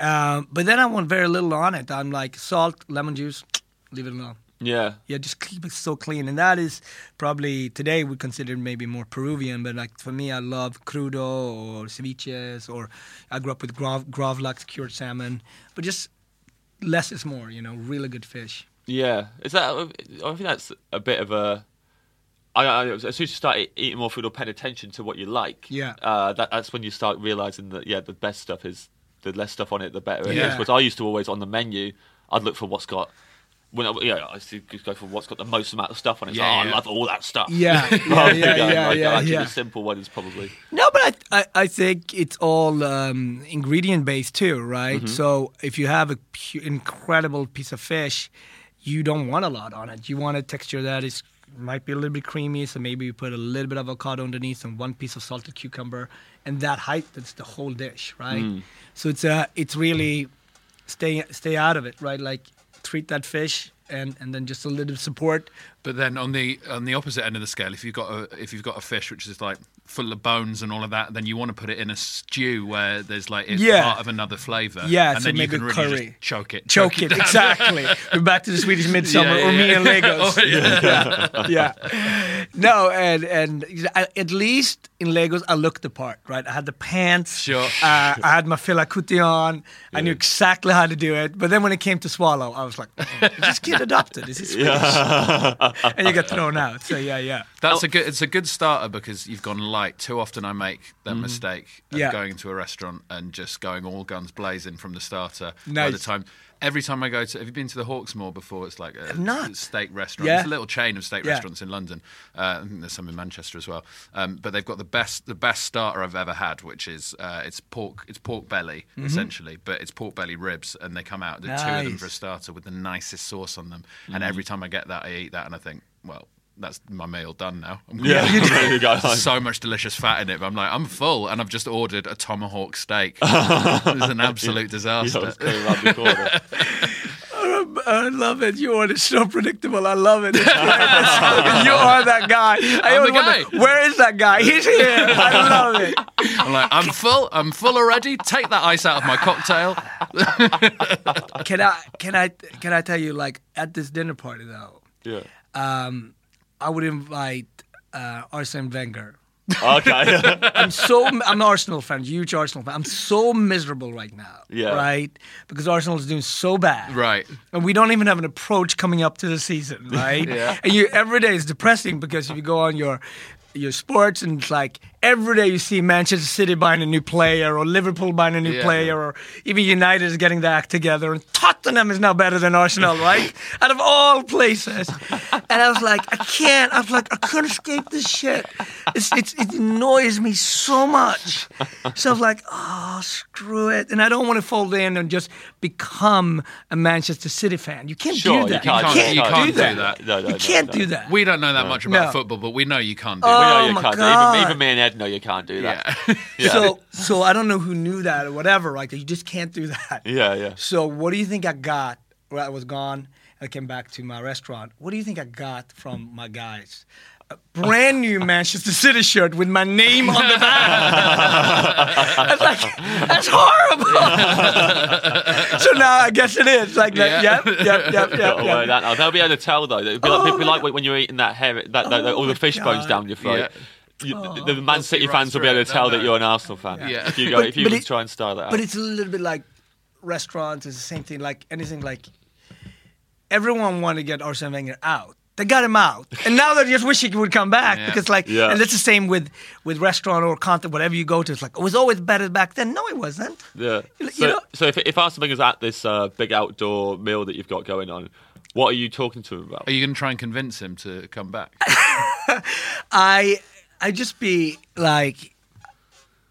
Um, but then I want very little on it. I'm like salt, lemon juice, leave it alone. Yeah, Yeah, just keep it so clean, and that is probably today we consider maybe more Peruvian, but like for me, I love crudo or ceviches, or I grew up with grav- gravlax cured salmon, but just less is more. You know, really good fish. Yeah, is that? I think that's a bit of a. I, I, as soon as you start eating more food or paying attention to what you like, Yeah. uh, that, that's when you start realizing that yeah, the best stuff is the less stuff on it, the better. it is. Yeah. Because I used to always on the menu, I'd look for what's got. When I, yeah, I just go for what's got the most amount of stuff on it. It's Yeah, like, oh, yeah. I love all that stuff. Yeah, yeah, yeah, going, yeah, like, yeah, actually, yeah. the simple one is probably. No, but I, I, I think it's all um, ingredient based too, right? Mm-hmm. So if you have a pu- incredible piece of fish, you don't want a lot on it. You want a texture that is might be a little bit creamy, so maybe you put a little bit of avocado underneath and one piece of salted cucumber, and that heightens the whole dish, right? Mm. So it's uh, it's really stay stay out of it, right? Like treat that fish and and then just a little support. But then on the on the opposite end of the scale, if you've got a if you've got a fish which is like full of bones and all of that, then you want to put it in a stew where there's like it's Yeah. part of another flavour. Yeah, and so then you can really curry. just choke it, choke it down. exactly. We're back to the Swedish midsummer Yeah, or yeah, me and Legos. Oh, yeah. yeah. No, and and at least in Legos I looked the part, right? I had the pants. Sure. Uh, I had my filakuti on. I knew exactly how to do it. But then when it came to swallow, I was like, oh, is this kid adopted? This is he Swedish? and you get thrown out. So yeah, yeah. That's a good. It's a good starter because you've gone light. Too often I make that mistake of Mm-hmm. Yeah. going into a restaurant and just going all guns blazing from the starter. By the time every time I go to, have you been to the Hawksmoor before? It's like a not. steak restaurant. Yeah. It's a little chain of steak Yeah. restaurants in London. Uh, I think there's some in Manchester as well. Um, but they've got the best the best starter I've ever had, which is uh, it's pork it's pork belly essentially, but it's pork belly ribs, and they come out the two of them Mm-hmm. For a starter with the nicest sauce on them. And every time I get that, I eat that, and I think, well. That's my meal done now. I'm Yeah, you go. so much delicious fat in it. But I'm like, I'm full, and I've just ordered a tomahawk steak. it was an absolute disaster. it's coming around the corner. I love it. You are so predictable. I love it. You are that guy. I I'm always the wonder, guy. where is that guy? He's here. I love it. I'm like, I'm full. I'm full already. Take that ice out of my cocktail. Can I can I can I tell you like at this dinner party though, yeah. um, I would invite uh, Arsene Wenger. Okay. I'm so I'm an Arsenal fan, huge Arsenal fan. I'm so miserable right now, Yeah. right? Because Arsenal is doing so bad, Right. And we don't even have an approach coming up to the season, right? Yeah. And you every day is depressing because if you go on your your sports and it's like every day you see Manchester City buying a new player or Liverpool buying a new Yeah. player or even United is getting their act together and Tottenham is now better than Arsenal, right? Out of all places. And I was like, I can't. I was like, I couldn't escape this shit. It's, it's, it annoys me so much. So I was like, oh, screw it. And I don't want to fold in and just become a Manchester City fan. You can't Sure, do you that. can't- you can't, you can't do, do that. that. No, no, you no, can't no. do that. We don't know that much about No. football, but we know you can't do We it. know Oh you my can't. do- God. Even, even me and Know you can't do that. Yeah. Yeah. So, so I don't know who knew that or whatever, right? You just can't do that. Yeah, yeah. So, what do you think I got when I was gone? I came back to my restaurant. What do you think I got from my guys? A brand new Manchester City shirt with my name on the back. That's like that's horrible. so now I guess it is like that. Yeah. Yep, yep, yep, yep. Oh, yep. that, oh, they'll be able to tell though. It'd be like, it'd be oh like when you're eating that hair, that, that, that- all the Oh fish bones down your throat. Yeah. You, the the Man City see right fans will be able to tell don't that you're an Arsenal fan. Yeah. If you go, But- if you it- try and style that out. But it's a little bit like restaurants. It's the same thing. Like anything. Like everyone wanted to get Arsene Wenger out. They got him out, and now they just wish he would come back Yeah. because, like, Yeah. and it's the same with with restaurant or content, whatever you go to. It's like it was always better back then. No, it wasn't. Yeah. You So, know- so if, if Arsene Wenger's at this uh, big outdoor meal that you've got going on, what are you talking to him about? Are you going to try and convince him to come back? I I just be like,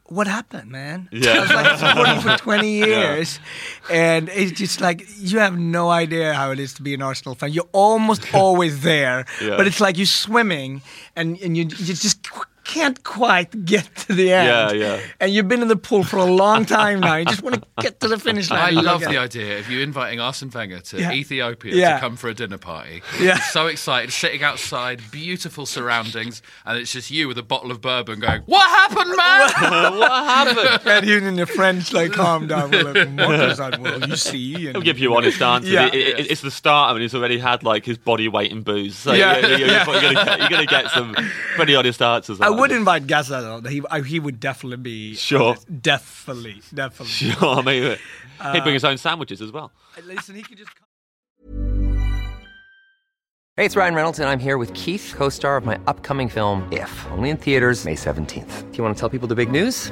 what happened, man? Yeah. I was like supporting for 20 years, and it's just like you have no idea how it is to be an Arsenal fan. You're almost always there, Yeah. but it's like you're swimming, and and you you just can't quite get to the end. Yeah, yeah. And you've been in the pool for a long time now. You just want to get to the finish line. I love the idea of you inviting Arsene Wenger to Yeah. Ethiopia Yeah. to come for a dinner party. Yeah. He's so excited, sitting outside, beautiful surroundings, and it's just you with a bottle of bourbon going, What happened, man? what happened? And you and your friends like calm down. We're like, what is that? Well, you see, and He'll give you honest answers. Yeah. It- it- it's the start, and he's already had like his body weight in booze. So Yeah. you're, you're, you're, gonna get, you're gonna get some pretty honest answers. I out would invite Gazza though. He I, he would definitely be Sure. definitely, definitely. Sure, I mean, he'd bring his uh, own sandwiches as well. Uh, listen, he could just. Hey, it's Ryan Reynolds, and I'm here with Keith, co star of my upcoming film, If, only in theaters, May 17th. Do you want to tell people the big news?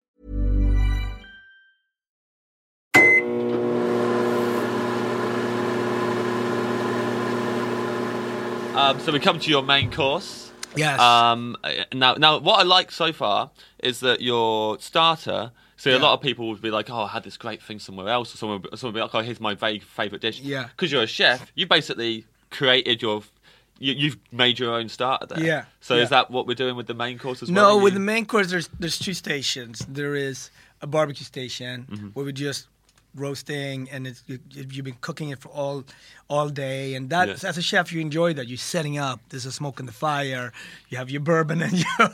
Um, so we come to your main course. Yes. Um, now, now, what I like so far is that your starter. So a lot of people would be like, "Oh, I had this great thing somewhere else," or someone, someone would be like, "Oh, here's my vague favorite dish." Yeah. Because you're a chef, you basically created your. You, you've made your own starter there. Yeah, So yeah. is that what we're doing with the main course as well? No, You- with the main course, there's there's two stations. There is a barbecue station Mm-hmm. where we just roasting, and it's, you, you've been cooking it for all all day, and that Yeah. as a chef, you enjoy that. You're setting up. There's a smoke in the fire. You have your bourbon and your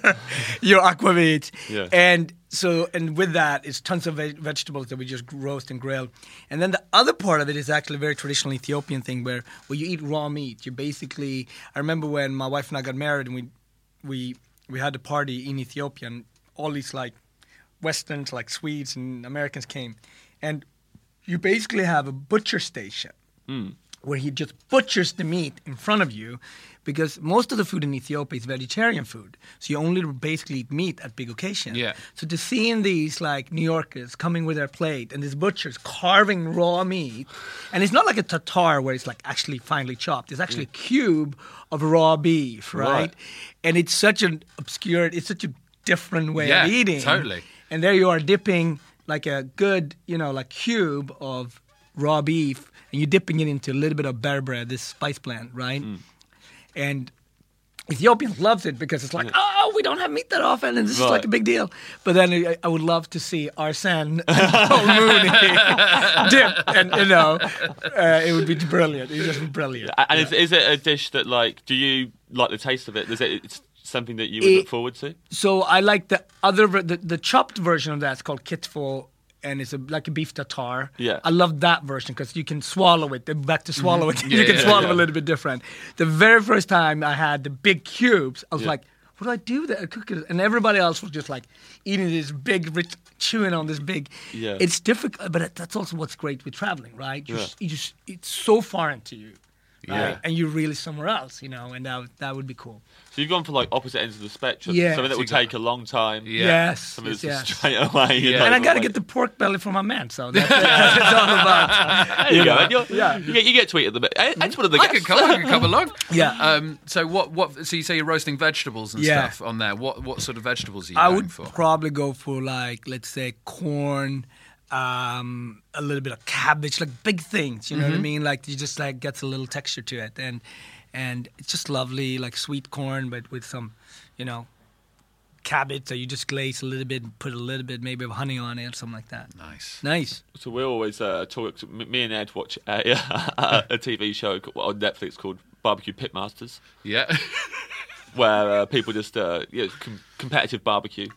your aquavit, Yeah. and so and with that, it's tons of veg- vegetables that we just roast and grill. And then the other part of it is actually a very traditional Ethiopian thing where where you eat raw meat. You basically, I remember when my wife and I got married, and we we we had a party in Ethiopia, and all these like Westerns, like Swedes and Americans came, and you basically have a butcher station hmm. where he just butchers the meat in front of you, because most of the food in Ethiopia is vegetarian food, so you only basically eat meat at big occasions. Yeah. So to seeing these like New Yorkers coming with their plate and these butchers carving raw meat, and it's not like a tartar where it's like actually finely chopped. It's actually a hmm. cube of raw beef, right? Right. And it's such an obscure, it's such a different way Yeah, of eating. totally. And there you are dipping like a good, you know, like cube of raw beef, and you're dipping it into a little bit of berbere, this spice blend, right? And Ethiopians loves it because it's like, oh, we don't have meat that often, and this is like a big deal. But then I, I would love to see Arsene and Mooney dip, and you know, uh, it would be brilliant. It would just be brilliant. And is, is it a dish that like? Do you like the taste of it? Is it it's something that you would It- look forward to? So I like the other, the, the chopped version of that. It's called kitfo, and it's a, like a beef tartare. Yeah. I love that version because you can swallow it. Back to mm-hmm. swallow it, you can yeah, swallow yeah. a little bit different. The very first time I had the big cubes, I was Yeah. like, "What do I do with that? I cook it?" And everybody else was just like eating this big, rich, chewing on this big. Yeah. It's difficult, but that's also what's great with traveling, right? You Yeah. you just it's so foreign to you. Right? Yeah. And you're really somewhere else, you know, and that would- that would be cool. So you've gone for like opposite ends of the spectrum. Yeah. Something that would you take a long time. Yeah. Yes. Something yes, that's yes. just straight away. you Yeah. And I got to get the pork belly from my man, so that's, that's what it's all about. There you go. know, and yeah. You get, you get to eat at the bit. Eh, That's one of the I guests. could come. I could come along. Yeah. Um, so what? What? So you say you're roasting vegetables and Yeah. stuff on there. What? What sort of vegetables are you I going would for? probably go for like, let's say, corn, um, a little bit of cabbage, like big things. You know Mm-hmm. what I mean? Like you just like gets a little texture to it, and and it's just lovely, like sweet corn, but with some, you know, cabbage that you just glaze a little bit, and put a little bit maybe of honey on it or something like that. nice. Nice. So we always uh, talk. Me and Ed watch a, a TV show on Netflix called Barbecue Pitmasters, Yeah. where uh, people just uh, yeah, com- competitive barbecue,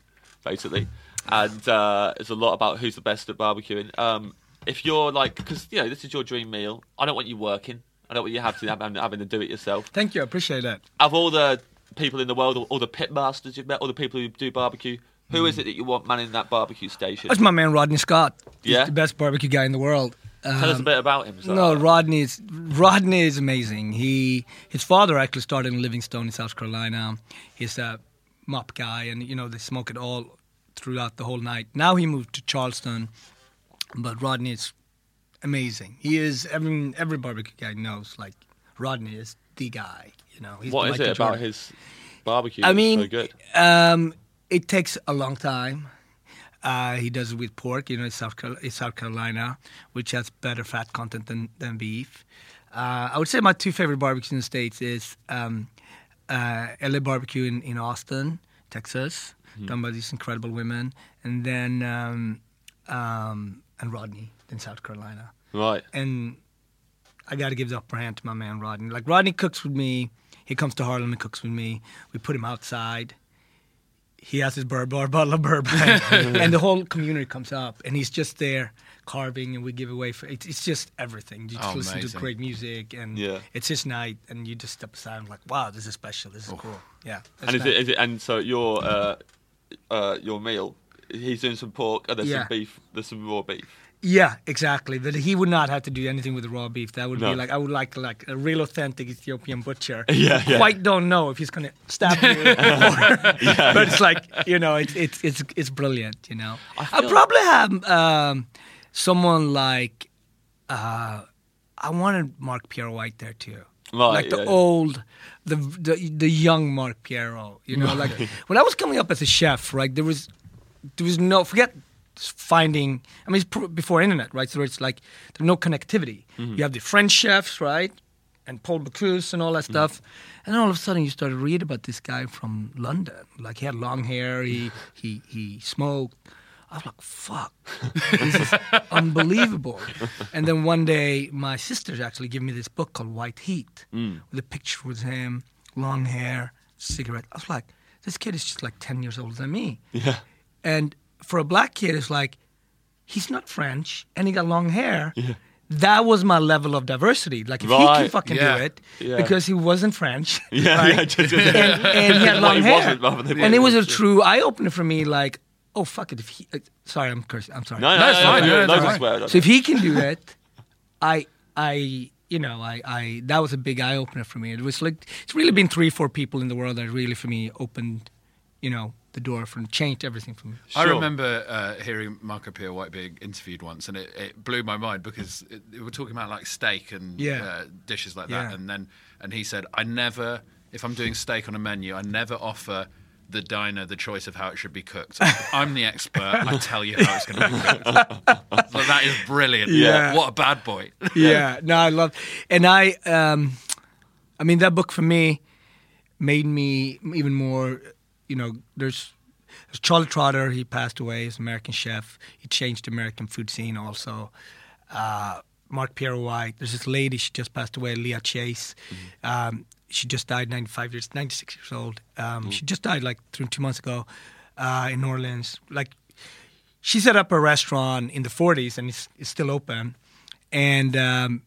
basically, and uh, it's a lot about who's the best at barbecuing. Um, if you're like, because you know this is your dream meal, I don't want you working. I don't want you having having, having to do it yourself. Thank you. I appreciate that. Of all the people in the world, all, the pitmasters you've met, all the people who do barbecue, who is it that you want manning that barbecue station? That's my man Rodney Scott. He's Yeah? the best barbecue guy in the world. Tell us a Um, bit about him. No, Rodney is Rodney is amazing. He his father actually started in Livingstone in South Carolina. He's a mop guy, and you know they smoke it all throughout the whole night. Now he moved to Charleston, but Rodney is amazing. He is every every barbecue guy knows like Rodney is the guy. You know, he's What is it about his barbecue? I mean, so good. Um, it takes a long time. Uh, he does it with pork, you know, it's South, Carol- it's South Carolina, which has better fat content than, than beef. Uh, I would say my two favorite barbecues in the States is um, uh, LA Barbecue in, in Austin, Texas, done by these incredible women, and then um, um, and Rodney in South Carolina. Right. and I got to give the upper hand to my man Rodney. Like Rodney cooks with me. He comes to Harlem and cooks with me. We put him outside. He has his bourbon, our bottle of bourbon, and the whole community comes up, and he's just there carving, and we give away. For, it's, it's just everything. You just Oh, listen to great music, and Yeah. it's his night, and you just step aside and like, wow, this is special. This is cool. Yeah. And is it, is it and so your uh, uh, your meal? He's doing some pork and there's Yeah. some beef. There's some raw beef. Yeah, exactly. But he would not have to do anything with raw beef. That would No. be like I would like like a real authentic Ethiopian butcher. Yeah, yeah. Quite don't know if he's gonna stab you, or, but it's like you know, it's it's it's it's brilliant. You know, I feel- probably have um, someone like uh, I wanted Marco Pierre White there too. Right, like the yeah, yeah. old, the, the the young Marco Pierre. You know, like when I was coming up as a chef, right? There was there was no forget finding. I mean, it's pr- before internet, right? So it's like there's no connectivity. Mm-hmm. You have the French chefs, right? And Paul Bocuse and all that Mm-hmm. stuff. And then all of a sudden, you started to read about this guy from London. Like he had long hair. He he he smoked. I was like, fuck, this is unbelievable. And then one day, my sisters actually gave me this book called White Heat Mm. with a picture with him, long hair, cigarette. I was like, this kid is just like 10 years older than me. Yeah. And for a black kid, it's like, he's not French and he got long hair. Yeah. That was my level of diversity. Like, if he can fucking yeah, do it, yeah. because he wasn't French, Yeah, right? yeah, just- just- and, and he had long he hair. wasn't rather than what and it was a true eye opener for me. Like, oh fuck it. If he, uh, sorry, I'm cursing. I'm sorry. No, no, No, it's no, fine, no, no, no, it's no, fine. So if he can do it, I, I, you know, I, I, that was a big eye opener for me. It was like it's really been three, four people in the world that really, for me, opened, you know, the door for changed everything for me. I remember uh, hearing Marco Pierre White being interviewed once, and it, it blew my mind because it, we were talking about like steak and Yeah. uh, dishes like Yeah. that, and then and he said, "I never, if I'm doing steak on a menu, I never offer." The diner, the choice of how it should be cooked. I'm the expert. I tell you how it's going to be cooked. so that is brilliant. Yeah. What a bad boy. yeah, no, I love, and I, um, I mean, that book for me made me even more. You know, there's, there's Charlie Trotter. He passed away. He's an American chef. He changed the American food scene also. Uh, Marco Pierre White. There's this lady. She just passed away. Leah Chase. Um, she just died, 95 years, 96 years old. Um, She just died like two, two months ago uh, in New Orleans. Like she set up a restaurant in the 40s and it's, it's still open. And um,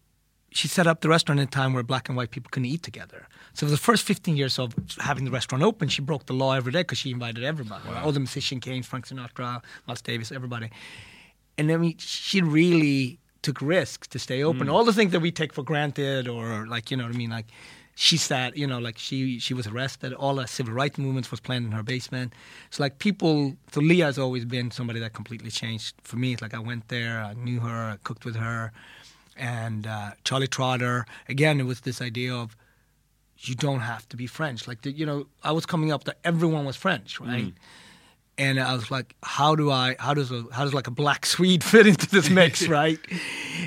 she set up the restaurant in a time where black and white people couldn't eat together. So for the first 15 years of having the restaurant open, she broke the law every day because she invited everybody. All the musician came, Frank Sinatra, Miles Davis, everybody. And I mean, she really took risks to stay open. All the things that we take for granted or like, you know what I mean? Like she sat, you know, like she she was arrested. All the civil rights movements was planned in her basement. It's like people. So Leah has always been somebody that completely changed for me. It's like I went there, I knew her, I cooked with her, and uh, Charlie Trotter. Again, it was this idea of you don't have to be French. Like the, you know, I was coming up that everyone was French, right? And I was like, how do I? How does a how does like a black Swede fit into this mix, right?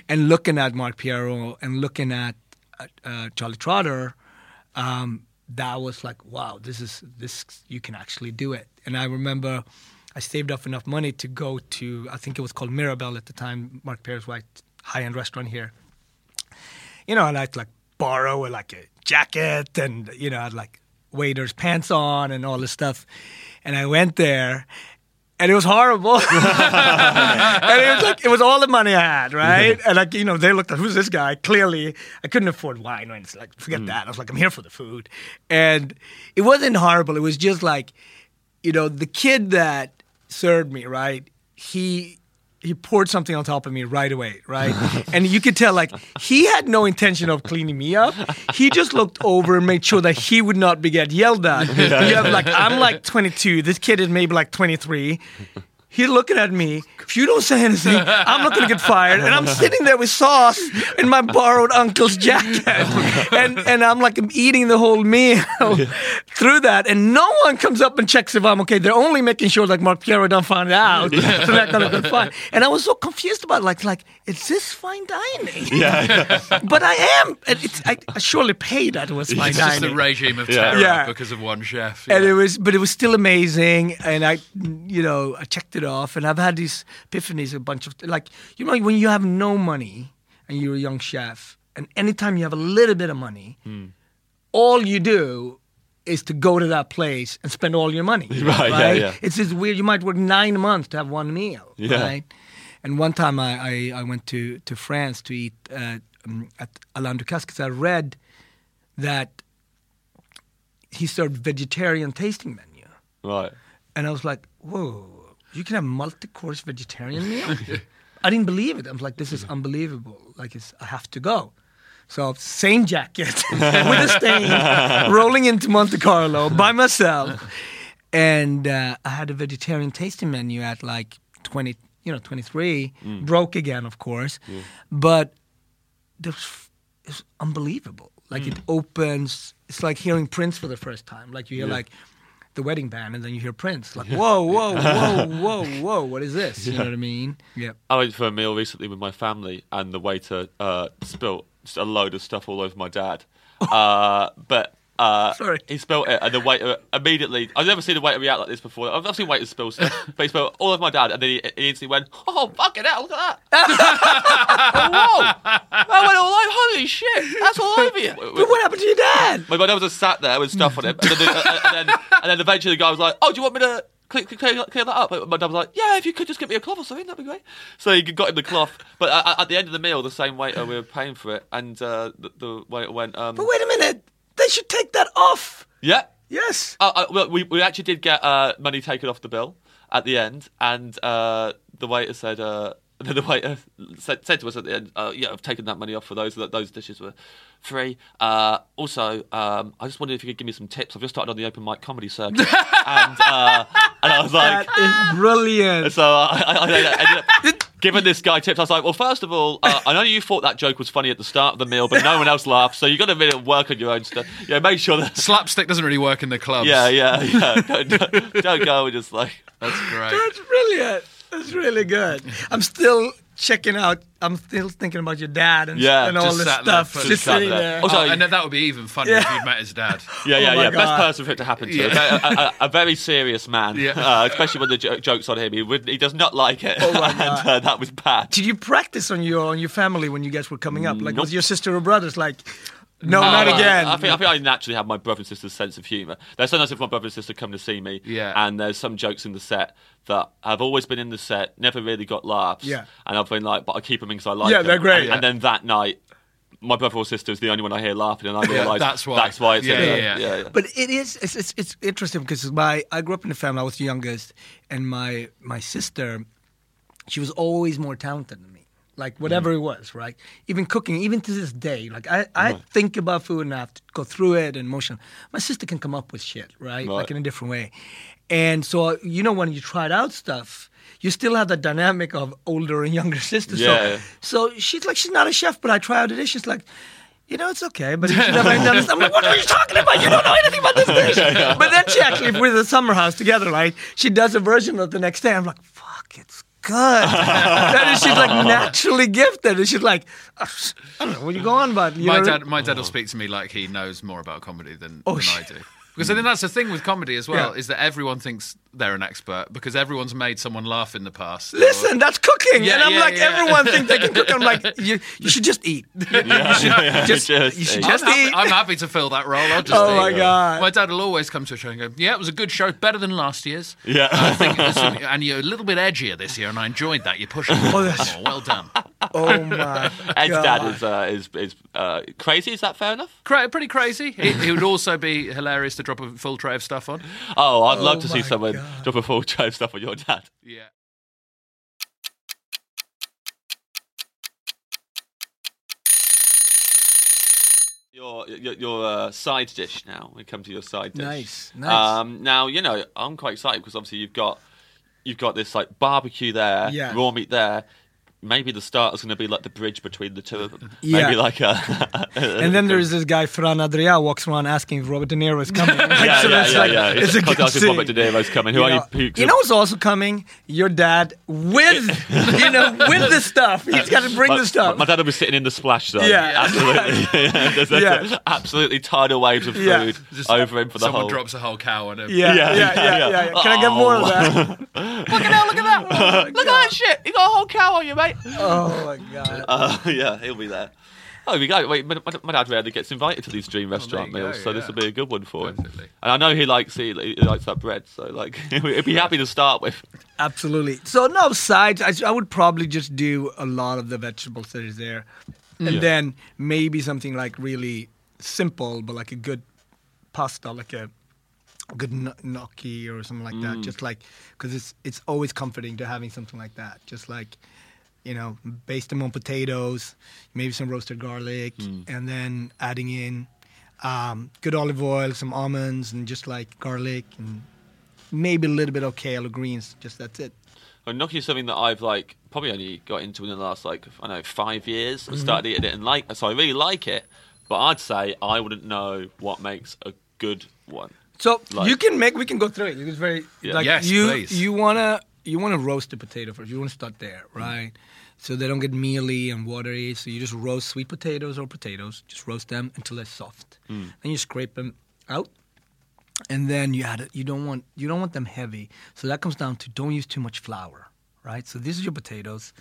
and looking at Marco Pierre and looking at uh, uh, Charlie Trotter, um, that was like, wow, this is this you can actually do it. And I remember I saved up enough money to go to I think it was called Mirabelle at the time, Marco Pierre's white high end restaurant here. You know, and I'd like borrow like a jacket and you know, I'd like waiter's pants on and all this stuff. And I went there and it was horrible. and it was like it was all the money I had, right? And like you know, they looked at who's this guy? Clearly, I couldn't afford wine. And it's like forget hmm. that. I was like, I'm here for the food, and it wasn't horrible. It was just like, you know, the kid that served me, right? He he poured something on top of me right away, right? and you could tell like he had no intention of cleaning me up. He just looked over and made sure that he would not be get yelled at. You have like I'm like 22. This kid is maybe like 23. He's looking at me. If you don't say anything, I'm not gonna get fired. And I'm sitting there with sauce in my borrowed uncle's jacket, and and I'm like I'm eating the whole meal through that, and no one comes up and checks if I'm okay. They're only making sure like Marco Pierre don't find out, so they're gonna go fine. And I was so confused about like like is this fine dining? Yeah, but I am. and It's I, I surely paid that was fine It's just dining. a regime of Yeah. terror Yeah. because of one chef. and it was but it was still amazing and i you know i checked it off and i've had these epiphanies a bunch of like you know when you have no money and you're a young chef, and anytime you have a little bit of money, Hmm. all you do is to go to that place and spend all your money. Right, yeah, yeah. It's just weird. You might work nine months to have one meal. Yeah. Right. And one time I, I, I went to, to France to eat uh, um, at Alain Ducasse because I read that he served vegetarian tasting menu. Right. And I was like, whoa, you can have multi-course vegetarian meal? I didn't believe it. I was like, this is unbelievable. Like, it's, I have to go. So same jacket with a stain, rolling into Monte Carlo by myself, and uh, I had a vegetarian tasting menu at like twenty, you know, twenty three. Broke again, of course, but it was, it was unbelievable. Like it opens. It's like hearing Prince for the first time. Like you hear like the wedding band, and then you hear Prince. Like whoa, whoa, whoa, whoa, whoa. What is this? You know what I mean? Yeah. I went for a meal recently with my family, and the waiter uh, spilt a load of stuff all over my dad. Uh, but uh, Sorry. he spilled it, and the waiter immediately. I've never seen a waiter react like this before. I've, I've seen waiters spill stuff, but he spilled all over my dad, and then he, he instantly went, "Oh fucking hell! Look at that! Whoa! I went all like, holy shit! That's all over you." But what happened to your dad? My dad was just sat there with stuff on him, and then, and, then, and then eventually the guy was like, "Oh, do you want me to clear, clear, clear that up?" My dad was like, "Yeah, if you could just get me a cloth or something, that'd be great." So he got him the cloth, but at, at the end of the meal, the same waiter we were paying for it, and uh, the, the waiter went, um, But wait a minute. They should take that off. "Yeah." Yes. Uh, uh, well, we we actually did get uh, money taken off the bill at the end, and uh, the waiter said. Uh, the waiter said, said to us at the end, uh, "Yeah, I've taken that money off for those that those dishes were free." Uh, also, um, I just wondered if you could give me some tips. I've just started on the open mic comedy circuit, and uh, and I was like, That is brilliant. so I, I, I ended up giving this guy tips. I was like, well, first of all, uh, I know you thought that joke was funny at the start of the meal, but no one else laughed, so you've got to really work on your own stuff. Yeah, make sure that. Slapstick doesn't really work in the clubs. Yeah, yeah, yeah. Don't, don't, don't go and just like. That's great. That's brilliant. That's really good. I'm still checking out. I'm still thinking about your dad and, Yeah, and all just this sat there, stuff. just Just sitting there. there. Also- Oh, and that would be even funnier if you'd met his dad. Yeah, yeah, Oh my yeah. Best person for it to happen to. Yeah. A, a- a very serious man, Yeah. uh, especially when the jo- joke's on him. He would, he does not like it, Oh my and uh, that was bad. Did you practice on your on your family when you guys were coming up? Like, Nope. was your sister or brothers like, no, not well, again? I think, I think I naturally have my brother and sister's sense of humour. There's sometimes if my brother and sister come to see me, Yeah. and there's some jokes in the set that have always been in the set, never really got laughs, Yeah. and I've been like, but I keep them because I like Yeah, them. they're great. And, and then that night, my brother or sister is the only one I hear laughing, and I realise that's why. That's why it's Yeah, in there. yeah, yeah. yeah. But it is it's, it's, it's interesting because my I grew up in a family. I was the youngest, and my my sister, she was always more talented than me. Like whatever Mm. it was, right? Even cooking, even to this day, like I, I think about food and I have to go through it and motion. My sister can come up with shit, right? Like in a different way. And so you know when you tried out stuff, you still have that dynamic of older and younger sisters. Yeah. So, so she's like she's not a chef, but I try out a dish. She's like. You know, it's okay, but you should have done this. I'm like, what are you talking about? You don't know anything about this dish. But then she actually, if we're in the summer house together, right, she does a version of the next day. I'm like, fuck, it's good. and she's like naturally gifted. And she's like, I don't know what you go on about. You my know? dad, my dad will speak to me like he knows more about comedy than, Oh, than I do. Because I think that's the thing with comedy as well Yeah. is that everyone thinks they're an expert because everyone's made someone laugh in the past. or- Listen, that's cooking. Yeah, and I'm yeah, like, yeah. everyone thinks they can cook. I'm like, you, you should just eat. You should just, Just you should eat. just I'm, happy, eat. I'm happy to fill that role. I'll just Oh eat. my God. My dad will always come to a show and go, "Yeah, it was a good show, better than last year's. Yeah. I think, it was- and you're a little bit edgier this year, and I enjoyed that. You're pushing it Oh, more. Well done. Oh my Ed's God. dad is uh, is is uh, crazy. Is that fair enough? Cra- pretty crazy. It, it would also be hilarious to drop a full tray of stuff on. Oh, I'd love Oh to see someone God. drop a full tray of stuff on your dad. Yeah. Your your, your uh, side dish now. We come to your side dish. Nice, nice. Um, now you know I'm quite excited because obviously you've got you've got this like barbecue there, Yeah. raw meat there. Maybe the starter's going to be like the bridge between the two of them. Yeah. Maybe like a. And then there's this guy, Ferran Adrià, walks around asking if Robert De Niro is coming. Like, yeah, so yeah, yeah, like- yeah. It's a good Contact scene. Robert De Niro's coming. Who You are know, you? you know what's also coming? Your dad with, you know, with the stuff. He's got to bring my, the stuff. My dad will be sitting in the splash zone. Yeah. absolutely. there's, there's Yeah. absolutely tidal waves of food Yeah. Just over him for the Someone whole. drops a whole cow on him. yeah, yeah, Yeah, yeah, yeah, yeah, yeah. Can I get more of Oh. that? Look at that! Look at that! Oh look at that shit! You got a whole cow on you, mate. Oh my god. Uh, yeah, he'll be there. Oh, we go. Wait, my, my, dad rarely gets invited to these dream restaurant go, meals, so this will be a good one for him. And I know he likes he, he likes that bread, so like he'd be happy to start with. Absolutely. So no sides. I, I would probably just do a lot of the vegetables that is there, and Yeah. then maybe something like really simple, but like a good pasta, like a good gnocchi or something like that. Just like because it's it's always comforting to having something like that. Just like you know, base them on potatoes, maybe some roasted garlic, hmm. and then adding in um, good olive oil, some almonds, and just like garlic and maybe a little bit of kale or greens. Just that's it. Well, gnocchi is something that I've like probably only got into in the last like I don't know five years. Mm-hmm. I started eating it and like so I really like it, but I'd say I wouldn't know what makes a good one. So Like- you can make. We can go through it. It's very Yeah. like Yes, you. please. You wanna you wanna roast the potato first. You wanna start there, hmm. right? So they don't get mealy and watery. So you just roast sweet potatoes or potatoes. Just roast them until they're soft. Then you scrape them out, and then you add it. You don't want you don't want them heavy. So that comes down to don't use too much flour, right? So this is your potatoes.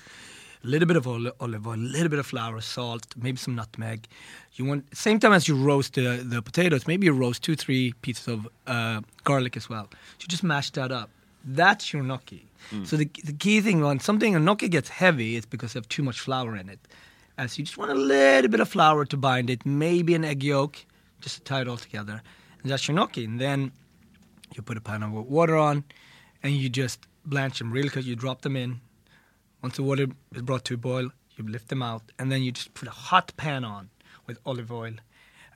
A little bit of olive oil, a little bit of flour, salt, maybe some nutmeg. You want same time as you roast the, the potatoes, maybe you roast two, three pieces of uh, garlic as well. So you just mash that up. That's your gnocchi. Mm. So the, the key thing when something a gnocchi gets heavy, it's because you have too much flour in it. As you just want a little bit of flour to bind it, maybe an egg yolk, just to tie it all together. And that's your gnocchi. And then you put a pan of water on, and you just blanch them really good. You drop them in. Once the water is brought to a boil, you lift them out, and then you just put a hot pan on with olive oil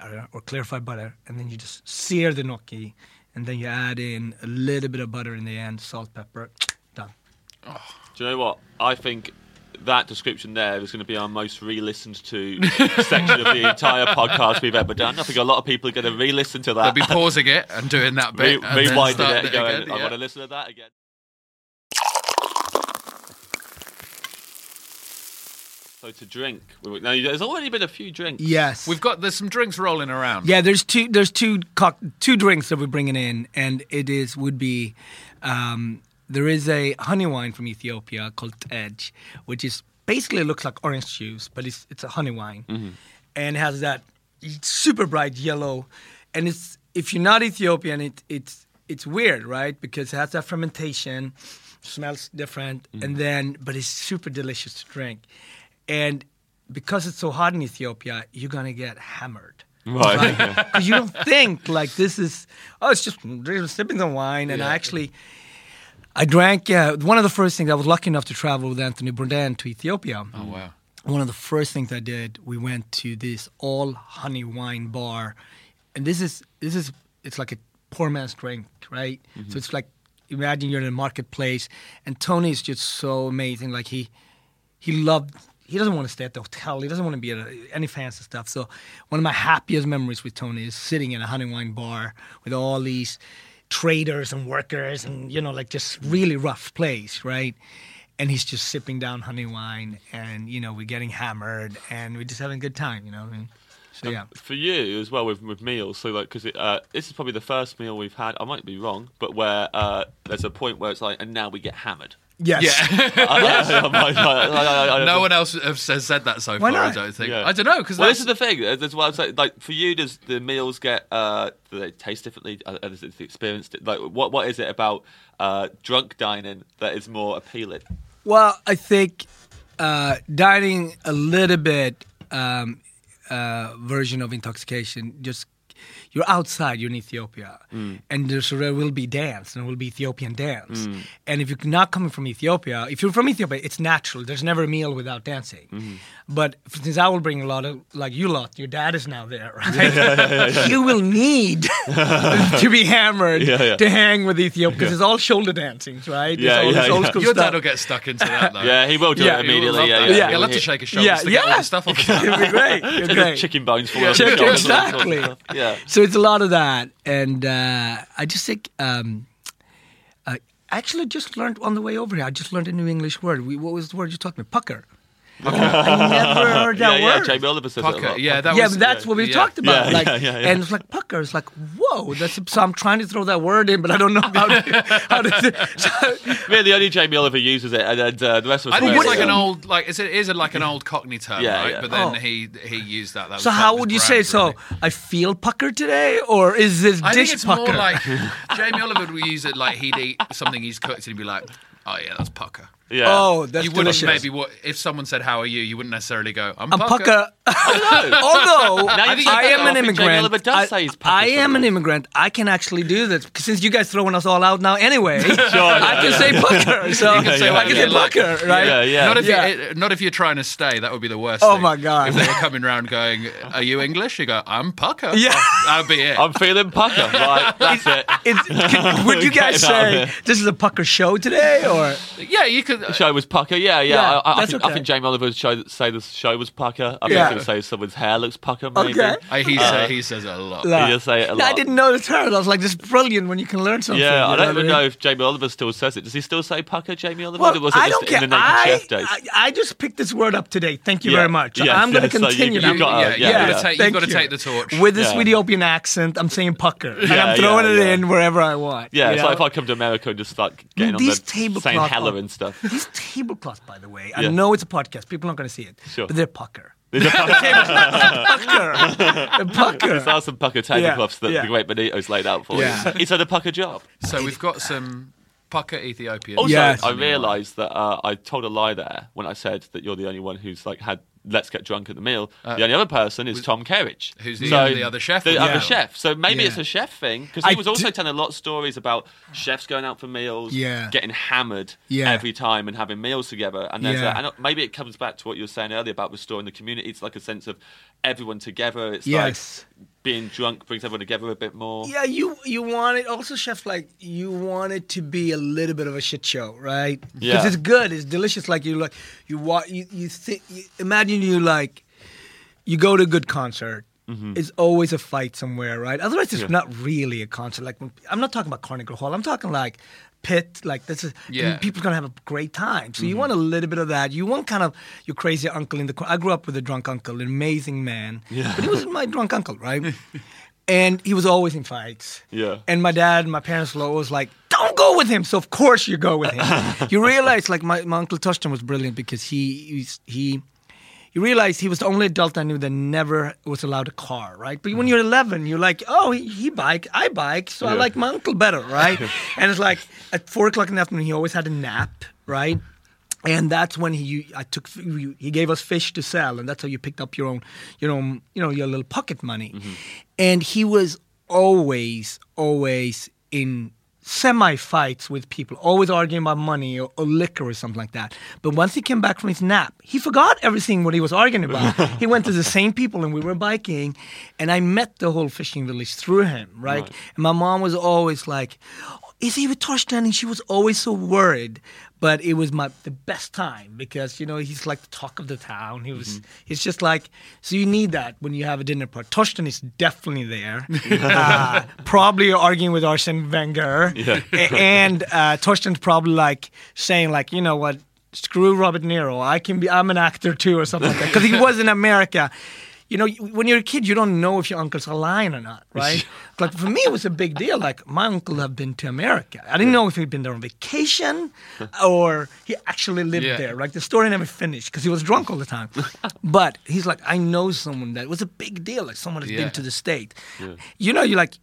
or, or clarified butter, and then you just sear the gnocchi, and then you add in a little bit of butter in the end, salt, pepper, done. Oh. Do you know what? I think that description there is going to be our most re-listened to section of the entire podcast we've ever done. I think a lot of people are going to re-listen to that. They'll be pausing it and doing that Re- bit. and rewinding starting it and going, again, I want to listen to that again. So to drink, now there's already been a few drinks. Yes, We've got there's some drinks rolling around. Yeah, there's two. There's two cock, two drinks that we're bringing in, and it is would be. Um, there is a honey wine from Ethiopia called tej, which is basically looks like orange juice, but it's it's a honey wine, and it has that super bright yellow, and it's if you're not Ethiopian, it it's it's weird, right? Because it has that fermentation, smells different, and then but it's super delicious to drink, and because it's so hot in Ethiopia, you're gonna get hammered. Right. Because you don't think like this is oh it's just just sipping the wine and I actually I drank uh, one of the first things I was lucky enough to travel with Anthony Bourdain to Ethiopia. Oh wow. One of the first things I did, we went to this all honey wine bar, and this is this is it's like a poor man's drink, right? So it's like imagine you're in a marketplace, and Tony is just so amazing. Like he he loved. He doesn't want to stay at the hotel. He doesn't want to be at a, any fancy stuff. So one of my happiest memories with Tony is sitting in a honey wine bar with all these traders and workers, and you know, like just really rough place, right? And he's just sipping down honey wine, and you know, we're getting hammered, and we're just having a good time, you know. What I mean? So yeah, For you as well with with meals, so like because uh, this is probably the first meal we've had. I might be wrong, but where uh, there's a point where it's like, and now we get hammered. Yes, Yeah. No one else has has said that so Why far. I not? don't think. Yeah. I don't know because Well, this is the thing. uh, That's what I'm saying. Like for you, does the meals get? Uh, do they taste differently? Uh, Does it the experience? Like what? What is it about uh, drunk dining that is more appealing? Well, I think uh, dining a little bit um, uh, version of intoxication. Just you're outside. You're in Ethiopia, mm. and there's, there will be dance, and there will be Ethiopian dance. Mm. And if you're not coming from Ethiopia, if you're from Ethiopia, it's natural. There's never a meal without dancing. Mm-hmm. But since I will bring a lot of like you lot, your dad is now there, right? you will need to be hammered Yeah, yeah. to hang with Ethiopia because it's all shoulder dancing, right? It's Yeah, all yeah, old yeah. school Your dad will get stuck into that though. Yeah, he will do Yeah, it immediately. Yeah, yeah. Yeah. He'll have to shake his shoulders Yeah, to get all yeah. the stuff off. his It'd be great. It'd be great. Chicken bones fall Yeah, off his shoulders. exactly. Yeah. So it's a lot of that, and uh, I just think um, I actually just learned on the way over here. I just learned a new English word. We, what was the word you talking about? Pucker. I never heard yeah, that yeah. word. Jamie Oliver says it Pucker. lot. Yeah, that yeah, was. but that's what we yeah. talked about. Yeah, like, yeah, yeah, yeah. and it's like pucker. It's like whoa. That's so I'm trying to throw that word in, but I don't know how to. How to so, Really, only Jamie Oliver uses it, and then uh, the rest of us. I think wear it's like an old, like it's, it is a, like an old Cockney term, Yeah, right? yeah. But then Oh. he he used that. that was so part how would his you say? brand, So. I feel pucker today, or is this I dish think it's pucker? more like Jamie Oliver would use it like he'd eat something he's cooked and he'd be like, "Oh yeah, that's pucker." Yeah. oh, that's you wouldn't delicious. maybe what if someone said, "How are you?" You wouldn't necessarily go, "I'm, I'm pucker." pucker. Although Now I, you've said I that, am I an think Jamie Oliver immigrant, does I, he's pucker I am an sometimes. immigrant. I can actually do this since you guys throwing us all out now anyway. I can say pucker, so You can say I can you say like. pucker, right? Yeah, yeah. Not if Yeah. you not if you're trying to stay. That would be the worst. Oh thing. my God. If they were coming round going, "Are you English?" You go, "I'm pucker." Yeah. Oh, that'd be it. I'm feeling pucker. Right, that's it. It's, would you guys Get out of say here. this is a pucker show today, or yeah, you could. The show was pucker. Yeah, yeah. Yeah, I, I, that's think, okay. I think Jamie Oliver would show, say the show was pucker. I think Yeah. he's going to say someone's hair looks pucker. Maybe. Okay. Uh, I, he, say, he says it a lot. Like- just say it a No, I lot. didn't know the term. I was like, this is brilliant when you can learn something. Yeah, you I don't even what know if Jamie Oliver still says it. Does he still say pucker, Jamie Oliver? Well, or was it I just don't care. in the Naked I, Chef days? I, I just picked this word up today. Thank you Yeah. very much. Yes, I'm going yes, to so you- continue. you've now. got- yeah, yeah, you've yeah. got to take, you've Thank got to you. take the torch. With the Yeah. Ethiopian accent, I'm saying pucker, and Yeah, I'm throwing yeah, it yeah. in wherever I want. yeah, you it's know? like if I come to America and just start getting on These the saying tablecloth hella are- and stuff. These tablecloths, by the way, I Yeah. know it's a podcast. People aren't going to see it, Sure. but they're pucker. There's a pucker. pucker. They're pucker. There's are some pucker tablecloths that yeah. the great Benito's laid out for Yeah. you. He's had a pucker job. So we've got some pucker Ethiopian. Also, Yes. I realised that uh, I told a lie there when I said that you're the only one who's like had let's get drunk at the meal. the only other person is Tom Kerridge, Uh, who's the- the other chef The with other chef. So maybe Yeah. it's a chef thing because he I was also d- telling a lot of stories about chefs going out for meals, Yeah. getting hammered Yeah. every time and having meals together. And there's Yeah. a, and maybe it comes back to what you were saying earlier about restoring the community. It's like a sense of everyone together. It's Yes. like being drunk brings everyone together a bit more. Yeah, you you want it also, chef. Like you want it to be a little bit of a shit show, right? Yeah, Because it's good, it's delicious. Like you like you wa you you, think, you imagine you like you go to a good concert. Mm-hmm. It's always a fight somewhere, right? Otherwise, it's not really a concert. Like when, I'm not talking about Carnegie Hall. I'm talking like pit. Like this is Yeah. and people gonna have a great time. So you mm-hmm. want a little bit of that. You want kind of your crazy uncle in the. cor- I grew up with a drunk uncle, an amazing man. Yeah. But he was my drunk uncle, right? and he was always in fights. Yeah. And my dad and my parents were always like, don't go with him. So of course you go with him. you realize like my, my uncle Torsten was brilliant because he he's- he you realize he was the only adult I knew that never was allowed a car, right? But when you're 11, you're like, oh, he, he bike, I bike, so I like my uncle better, right? and it's like at four o'clock in the afternoon, he always had a nap, right? And that's when he I took he gave us fish to sell, and that's how you picked up your own, your own, you know, your little pocket money. Mm-hmm. And he was always, always in semi fights with people, always arguing about money or, or liquor or something like that. But once he came back from his nap, he forgot everything what he was arguing about. he went to the same people and we were biking, and I met the whole fishing village through him, right? And my mom was always like, is he with Torsten? And she was always so worried. But it was my the best time because you know he's like the talk of the town. He was. He's just like so. You need that when you have a dinner party. Torsten is definitely there. uh, probably arguing with Arsene Wenger, A- and uh, Torsten's probably like saying like you know what. Screw Robert Nero. I can be. I'm an actor too, or something like that. Because he was in America. You know, when you're a kid, you don't know if your uncles are lying or not, right? like for me, it was a big deal. Like my uncle had been to America. I didn't know if he'd been there on vacation or he actually lived Yeah. there. Like the story never finished because he was drunk all the time. but he's like, I know someone that it was a big deal. Like someone has Yeah. been to the state. You know, you're like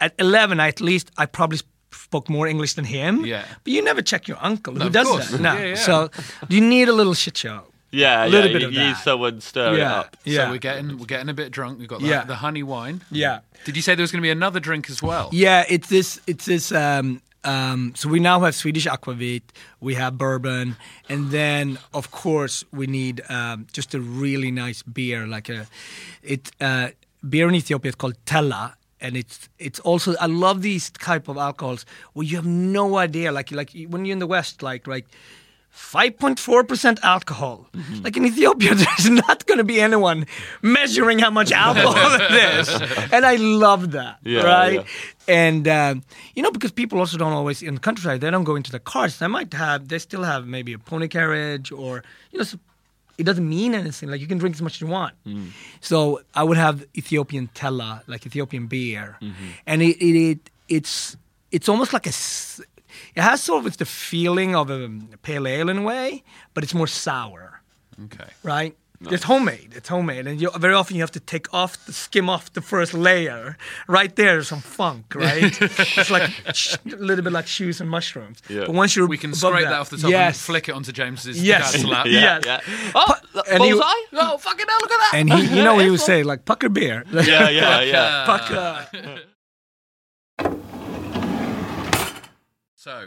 at 11, at least I probably spoke more English than him. Yeah. But you never check your uncle. Who of does course. that? No. Yeah, yeah. So you need a little shit show. Yeah, A little yeah. bit you, of you need that. someone stir it Yeah. up. Yeah. So we're getting we're getting a bit drunk. We've got the, Yeah. the honey wine. Yeah. Did you say there was going to be another drink as well? Yeah, it's this. It's this. Um, um, so we now have Swedish aquavit, we have bourbon, and then of course we need um, just a really nice beer, like a it uh, beer in Ethiopia is called Tella. And it's it's also I love these type of alcohols where you have no idea like like when you're in the West like like 5.4% alcohol. Mm-hmm. Like in Ethiopia, there's not going to be anyone measuring how much alcohol it is. And I love that. Yeah, right? yeah. And, um, you know, because people also don't always, in the countryside, they don't go into the cars. They might have, they still have maybe a pony carriage or, you know, s- it doesn't mean anything. Like you can drink as much as you want. Mm. So I would have Ethiopian tella, like Ethiopian beer, mm-hmm. and it, it, it it's it's almost like a. s- It has sort of the feeling of a pale ale in a way, but it's more sour Okay. right? It's homemade. It's homemade, and you, very often you have to take off, the, skim off the first layer. Right there, is some funk, right? it's like a little bit like shoes and mushrooms. Yeah. But once you're We can scrape that, that, off the top yes. and flick it onto James's Yes. dad's lap. Yeah. yeah. Oh, and you- bullseye! Oh, fucking hell, look at that! And he, you know what he would say, like pucker beer. yeah, yeah, yeah. pucker. So,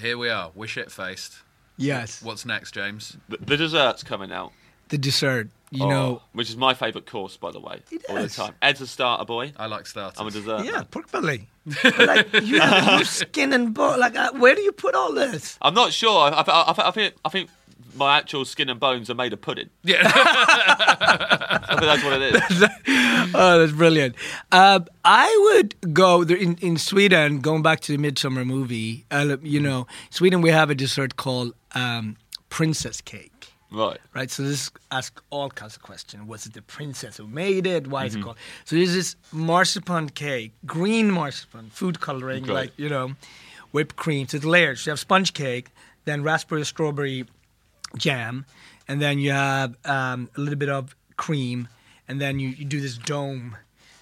here we are. We're shit faced. Yes, What's next, James? The, the dessert's coming out. the dessert. You Oh, know, which is my favourite course, by the way, It all the time. Ed's a starter boy. I like starters. I'm a dessert. yeah, man. pork belly. But like you have your skin and bone. Like, uh, where do you put all this? I'm not sure. I, I, I, I think I think my actual skin and bones are made of pudding. Yeah. I think that's what it is. Oh, that's brilliant. Uh, I would go there in, in Sweden, going back to the Midsummer movie, uh, you know, Sweden, we have a dessert called um, princess cake. right. Right, so this ask all kinds of questions. Was it the princess who made it? Why is it called? So this is marzipan cake, green marzipan, food coloring, Okay. like you know, whipped cream. So it's layers. So you have sponge cake, then raspberry strawberry jam, and then you have um, a little bit of cream, and then you, you do this dome.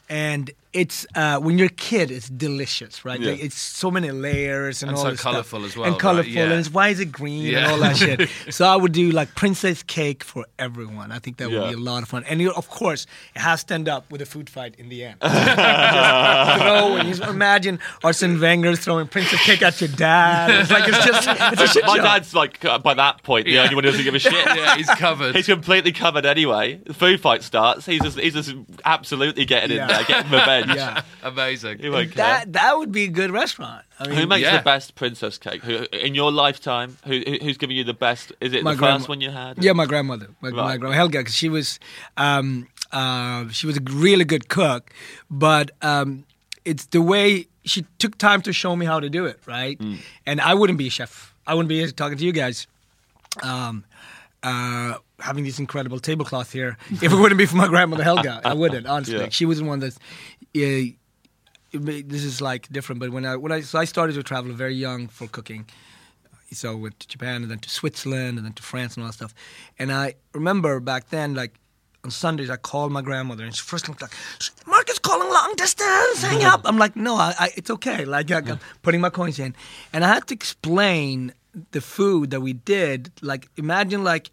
And it's uh, when you're a kid, it's delicious, right? Yeah. Like, it's so many layers and, And all so this stuff. colourful as well, and right? colorful, Yeah. and it's, why is it green and all that shit. so I would do like princess cake for everyone. I think that would Yeah. be a lot of fun. And you, of course, it has to end up with a food fight in the end. throw and you imagine Arsene Wenger throwing princess cake at your dad. It's like it's just it's a shit My show. dad's like uh, by that point the Yeah. only one who doesn't give a shit. yeah, he's covered. He's completely covered anyway. The food fight starts. He's just he's just absolutely getting in there, getting revenge. Yeah. Amazing. He won't care. That that would be a good restaurant. I mean, Who makes Yeah. the best princess cake? Who in your lifetime? Who who- who's giving you the best? Is it My the grandma- first one you had? Yeah, my grandmother, my, my grandma Helga, because she was, um, uh, she was a really good cook, but um, it's the way she took time to show me how to do it, right? Mm. And I wouldn't be a chef. I wouldn't be here talking to you guys. Um, uh, having this incredible tablecloth here. If it wouldn't be for my grandmother Helga, I wouldn't. Honestly, Yeah. she was the one that. It this is like different, but when I when I so I started to travel very young for cooking, so I went to Japan and then to Switzerland and then to France and all that stuff. And I remember back then, like on Sundays, I called my grandmother and she first looked like, "Mark is calling long distance, hang up." I'm like, "No, I, I, it's okay." Like I'm putting my coins in, and I had to explain the food that we did. Like imagine like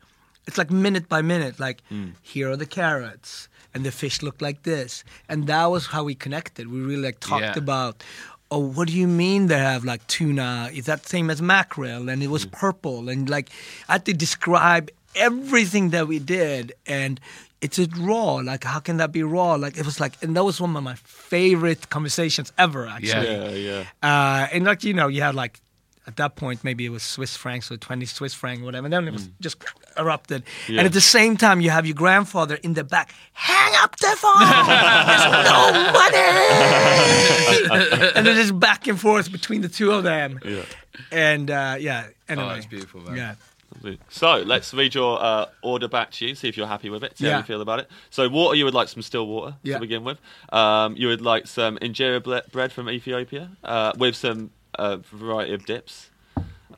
it's like minute by minute. Like mm. here are the carrots. And the fish looked like this, and that was how we connected. We really like talked Yeah. about oh, what do you mean they have like tuna? Is that same as mackerel? And it was purple. And like, I had to describe everything that we did. And it's a raw. Like, how can that be raw? Like, it was like, and that was one of my favorite conversations ever, actually. Yeah, yeah. Uh, and like, you know, you had like, at that point, maybe it was Swiss francs or 20 Swiss franc, whatever. And then it was just erupted. Yeah. And at the same time, you have your grandfather in the back, hang up the phone. There's no money. and it is back and forth between the two of them. Yeah. And uh, yeah, anyway. Oh, that's beautiful, man. Yeah. So let's read your uh, order back to you. See if you're happy with it. See how you feel about it. So water, you would like some still water Yeah. to begin with. Um, you would like some injera bread from Ethiopia uh, with some uh, variety of dips.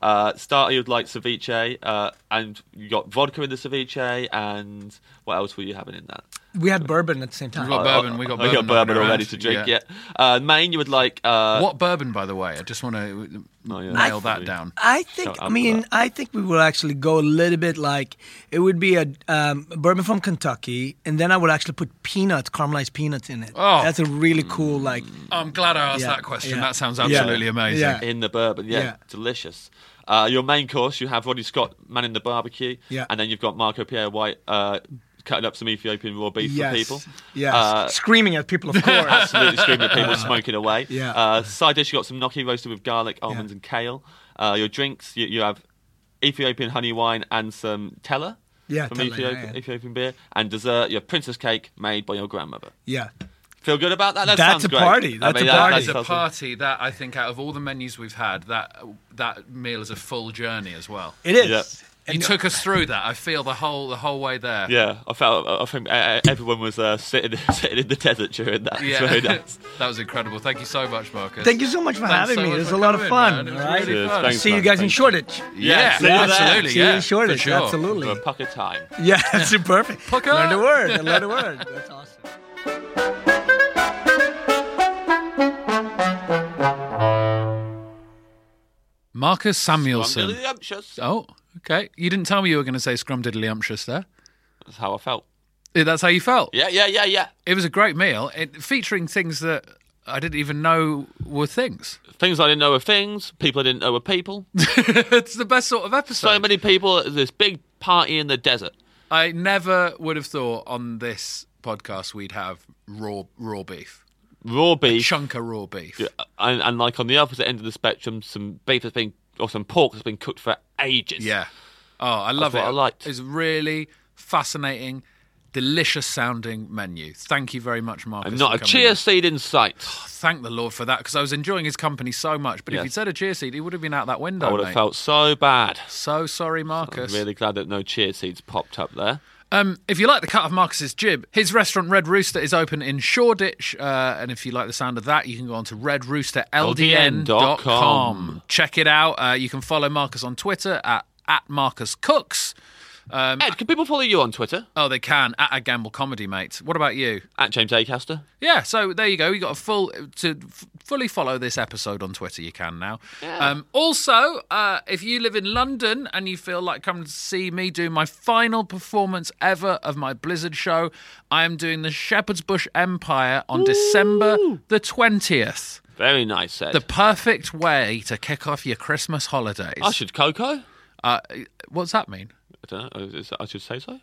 Uh, starter, you'd like ceviche, uh, and you got vodka in the ceviche, and what else were you having in that? We had bourbon at the same time. We've got bourbon. We got Oh, bourbon. you got bourbon already to drink. Yeah. Yeah. Uh, main, you would like. Uh, What bourbon, by the way? I just want to Oh, yeah. nail I- that down. I think. I mean, I think we will actually go a little bit like it would be a um, bourbon from Kentucky, and then I would actually put peanuts, caramelized peanuts in it. Oh. that's a really cool like. I'm glad I asked Yeah, that question. yeah. That sounds Yeah. absolutely amazing. Yeah. in the bourbon. Yeah, Yeah. delicious. Uh, your main course, you have Rodney Scott manning the barbecue, Yeah. and then you've got Marco Pierre White uh, cutting up some Ethiopian raw beef yes. for people. Yes. Uh, Screaming at people, of course. Absolutely screaming at people smoking away. Yeah. Uh, side dish, you've got some gnocchi roasted with garlic, almonds, Yeah. and kale. Uh, your drinks, you, you have Ethiopian honey wine and some Tella. Yeah, from Tella, Ethiopian, yeah, yeah. Ethiopian beer. And dessert, your princess cake made by your grandmother. yeah. Feel good about that? That That's sounds a great. party. That's a that- party. As a party, that I think out of all the menus we've had, that that meal is a full journey as well. It is. Yeah. You took us through that. I feel the whole the whole way there. Yeah, I felt. I think uh, everyone was uh, sitting sitting in the desert during that. Yeah, very nice. that was incredible. Thank you so much, Marcus. Thank you so much for Thanks having so me. much It was a lot of fun. man. It was all right? really Cheers. fun. Thanks, See you man. guys in Thank Shoreditch. Yeah, see absolutely. See you yeah, in Shoreditch. sure. Absolutely. For a puck of time. Yeah, that's perfect. Pucker. Learn the word. I learned the word. That's awesome. Marcus Samuelsson. Scrumdiddlyumptious. Oh, okay. You didn't tell me you were going to say scrumdiddlyumptious there. That's how I felt. Yeah, That's how you felt. Yeah, yeah, yeah, yeah. It was a great meal, it, featuring things that I didn't even know were things. Things I didn't know were things. People I didn't know were people. it's the best sort of episode. So many people. This big party in the desert. I never would have thought on this podcast we'd have raw raw beef, Raw beef. chunk of raw beef. and, and like on the opposite end of the spectrum, some beef has been or some pork has been cooked for ages. Yeah. Oh, I love it. I liked. It's really fascinating, delicious sounding menu. Thank you very much, Marcus. And not a chia in. seed in sight. Oh, thank the Lord for that because I was enjoying his company so much. But if he'd said a chia seed, he would have been out that window. I would have mate. felt so bad. so sorry, I'm Marcus. really glad that no chia seeds popped up there. Um, if you like the cut of Marcus's jib, his restaurant Red Rooster is open in Shoreditch, uh, and if you like the sound of that, you can go on to redroosterldn.com. LDN.com. Check it out. Uh, you can follow Marcus on Twitter at at Marcus Cooks. Um, Ed, can people follow you on Twitter? oh, they can at a Gamble Comedy, mate. What about you? At James Acaster. Yeah, so there you go. You got a full to f- fully follow this episode on Twitter. You can now. Um, also, uh, if you live in London and you feel like coming to see me do my final performance ever of my Blizzard show, I am doing the Shepherd's Bush Empire on December the twentieth. Very nice, Ed. The perfect way to kick off your Christmas holidays. I should Coco? Uh, what's that mean? I don't. Is, I should say so?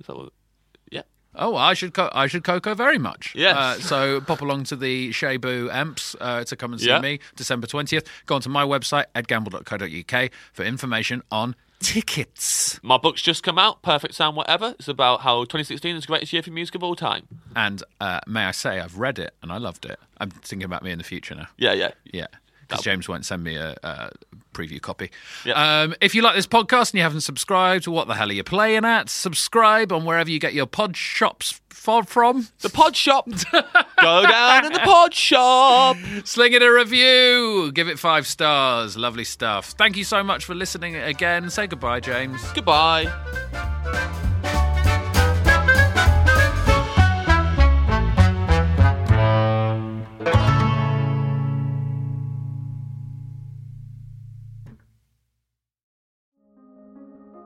Is that what? Yeah. Oh, I should co- I should Coco very much. Yes. Uh, so pop along to the Shebu Amps uh, to come and see Yeah. me December 20th. Go onto my website, edgamble.co.uk, for information on tickets. My book's just come out, Perfect Sound Whatever. It's about how 2016 is the greatest year for music of all time. And uh, may I say, I've read it and I loved it. I'm thinking about me in the future now. Yeah, yeah. Yeah. Because James won't send me a, a preview copy. Yeah. Um, if you like this podcast and you haven't subscribed, what the hell are you playing at? Subscribe on wherever you get your pod shops for, from. The pod shop. Go down in the pod shop. Sling it a review. Give it five stars. Lovely stuff. Thank you so much for listening again. Say goodbye, James. Goodbye.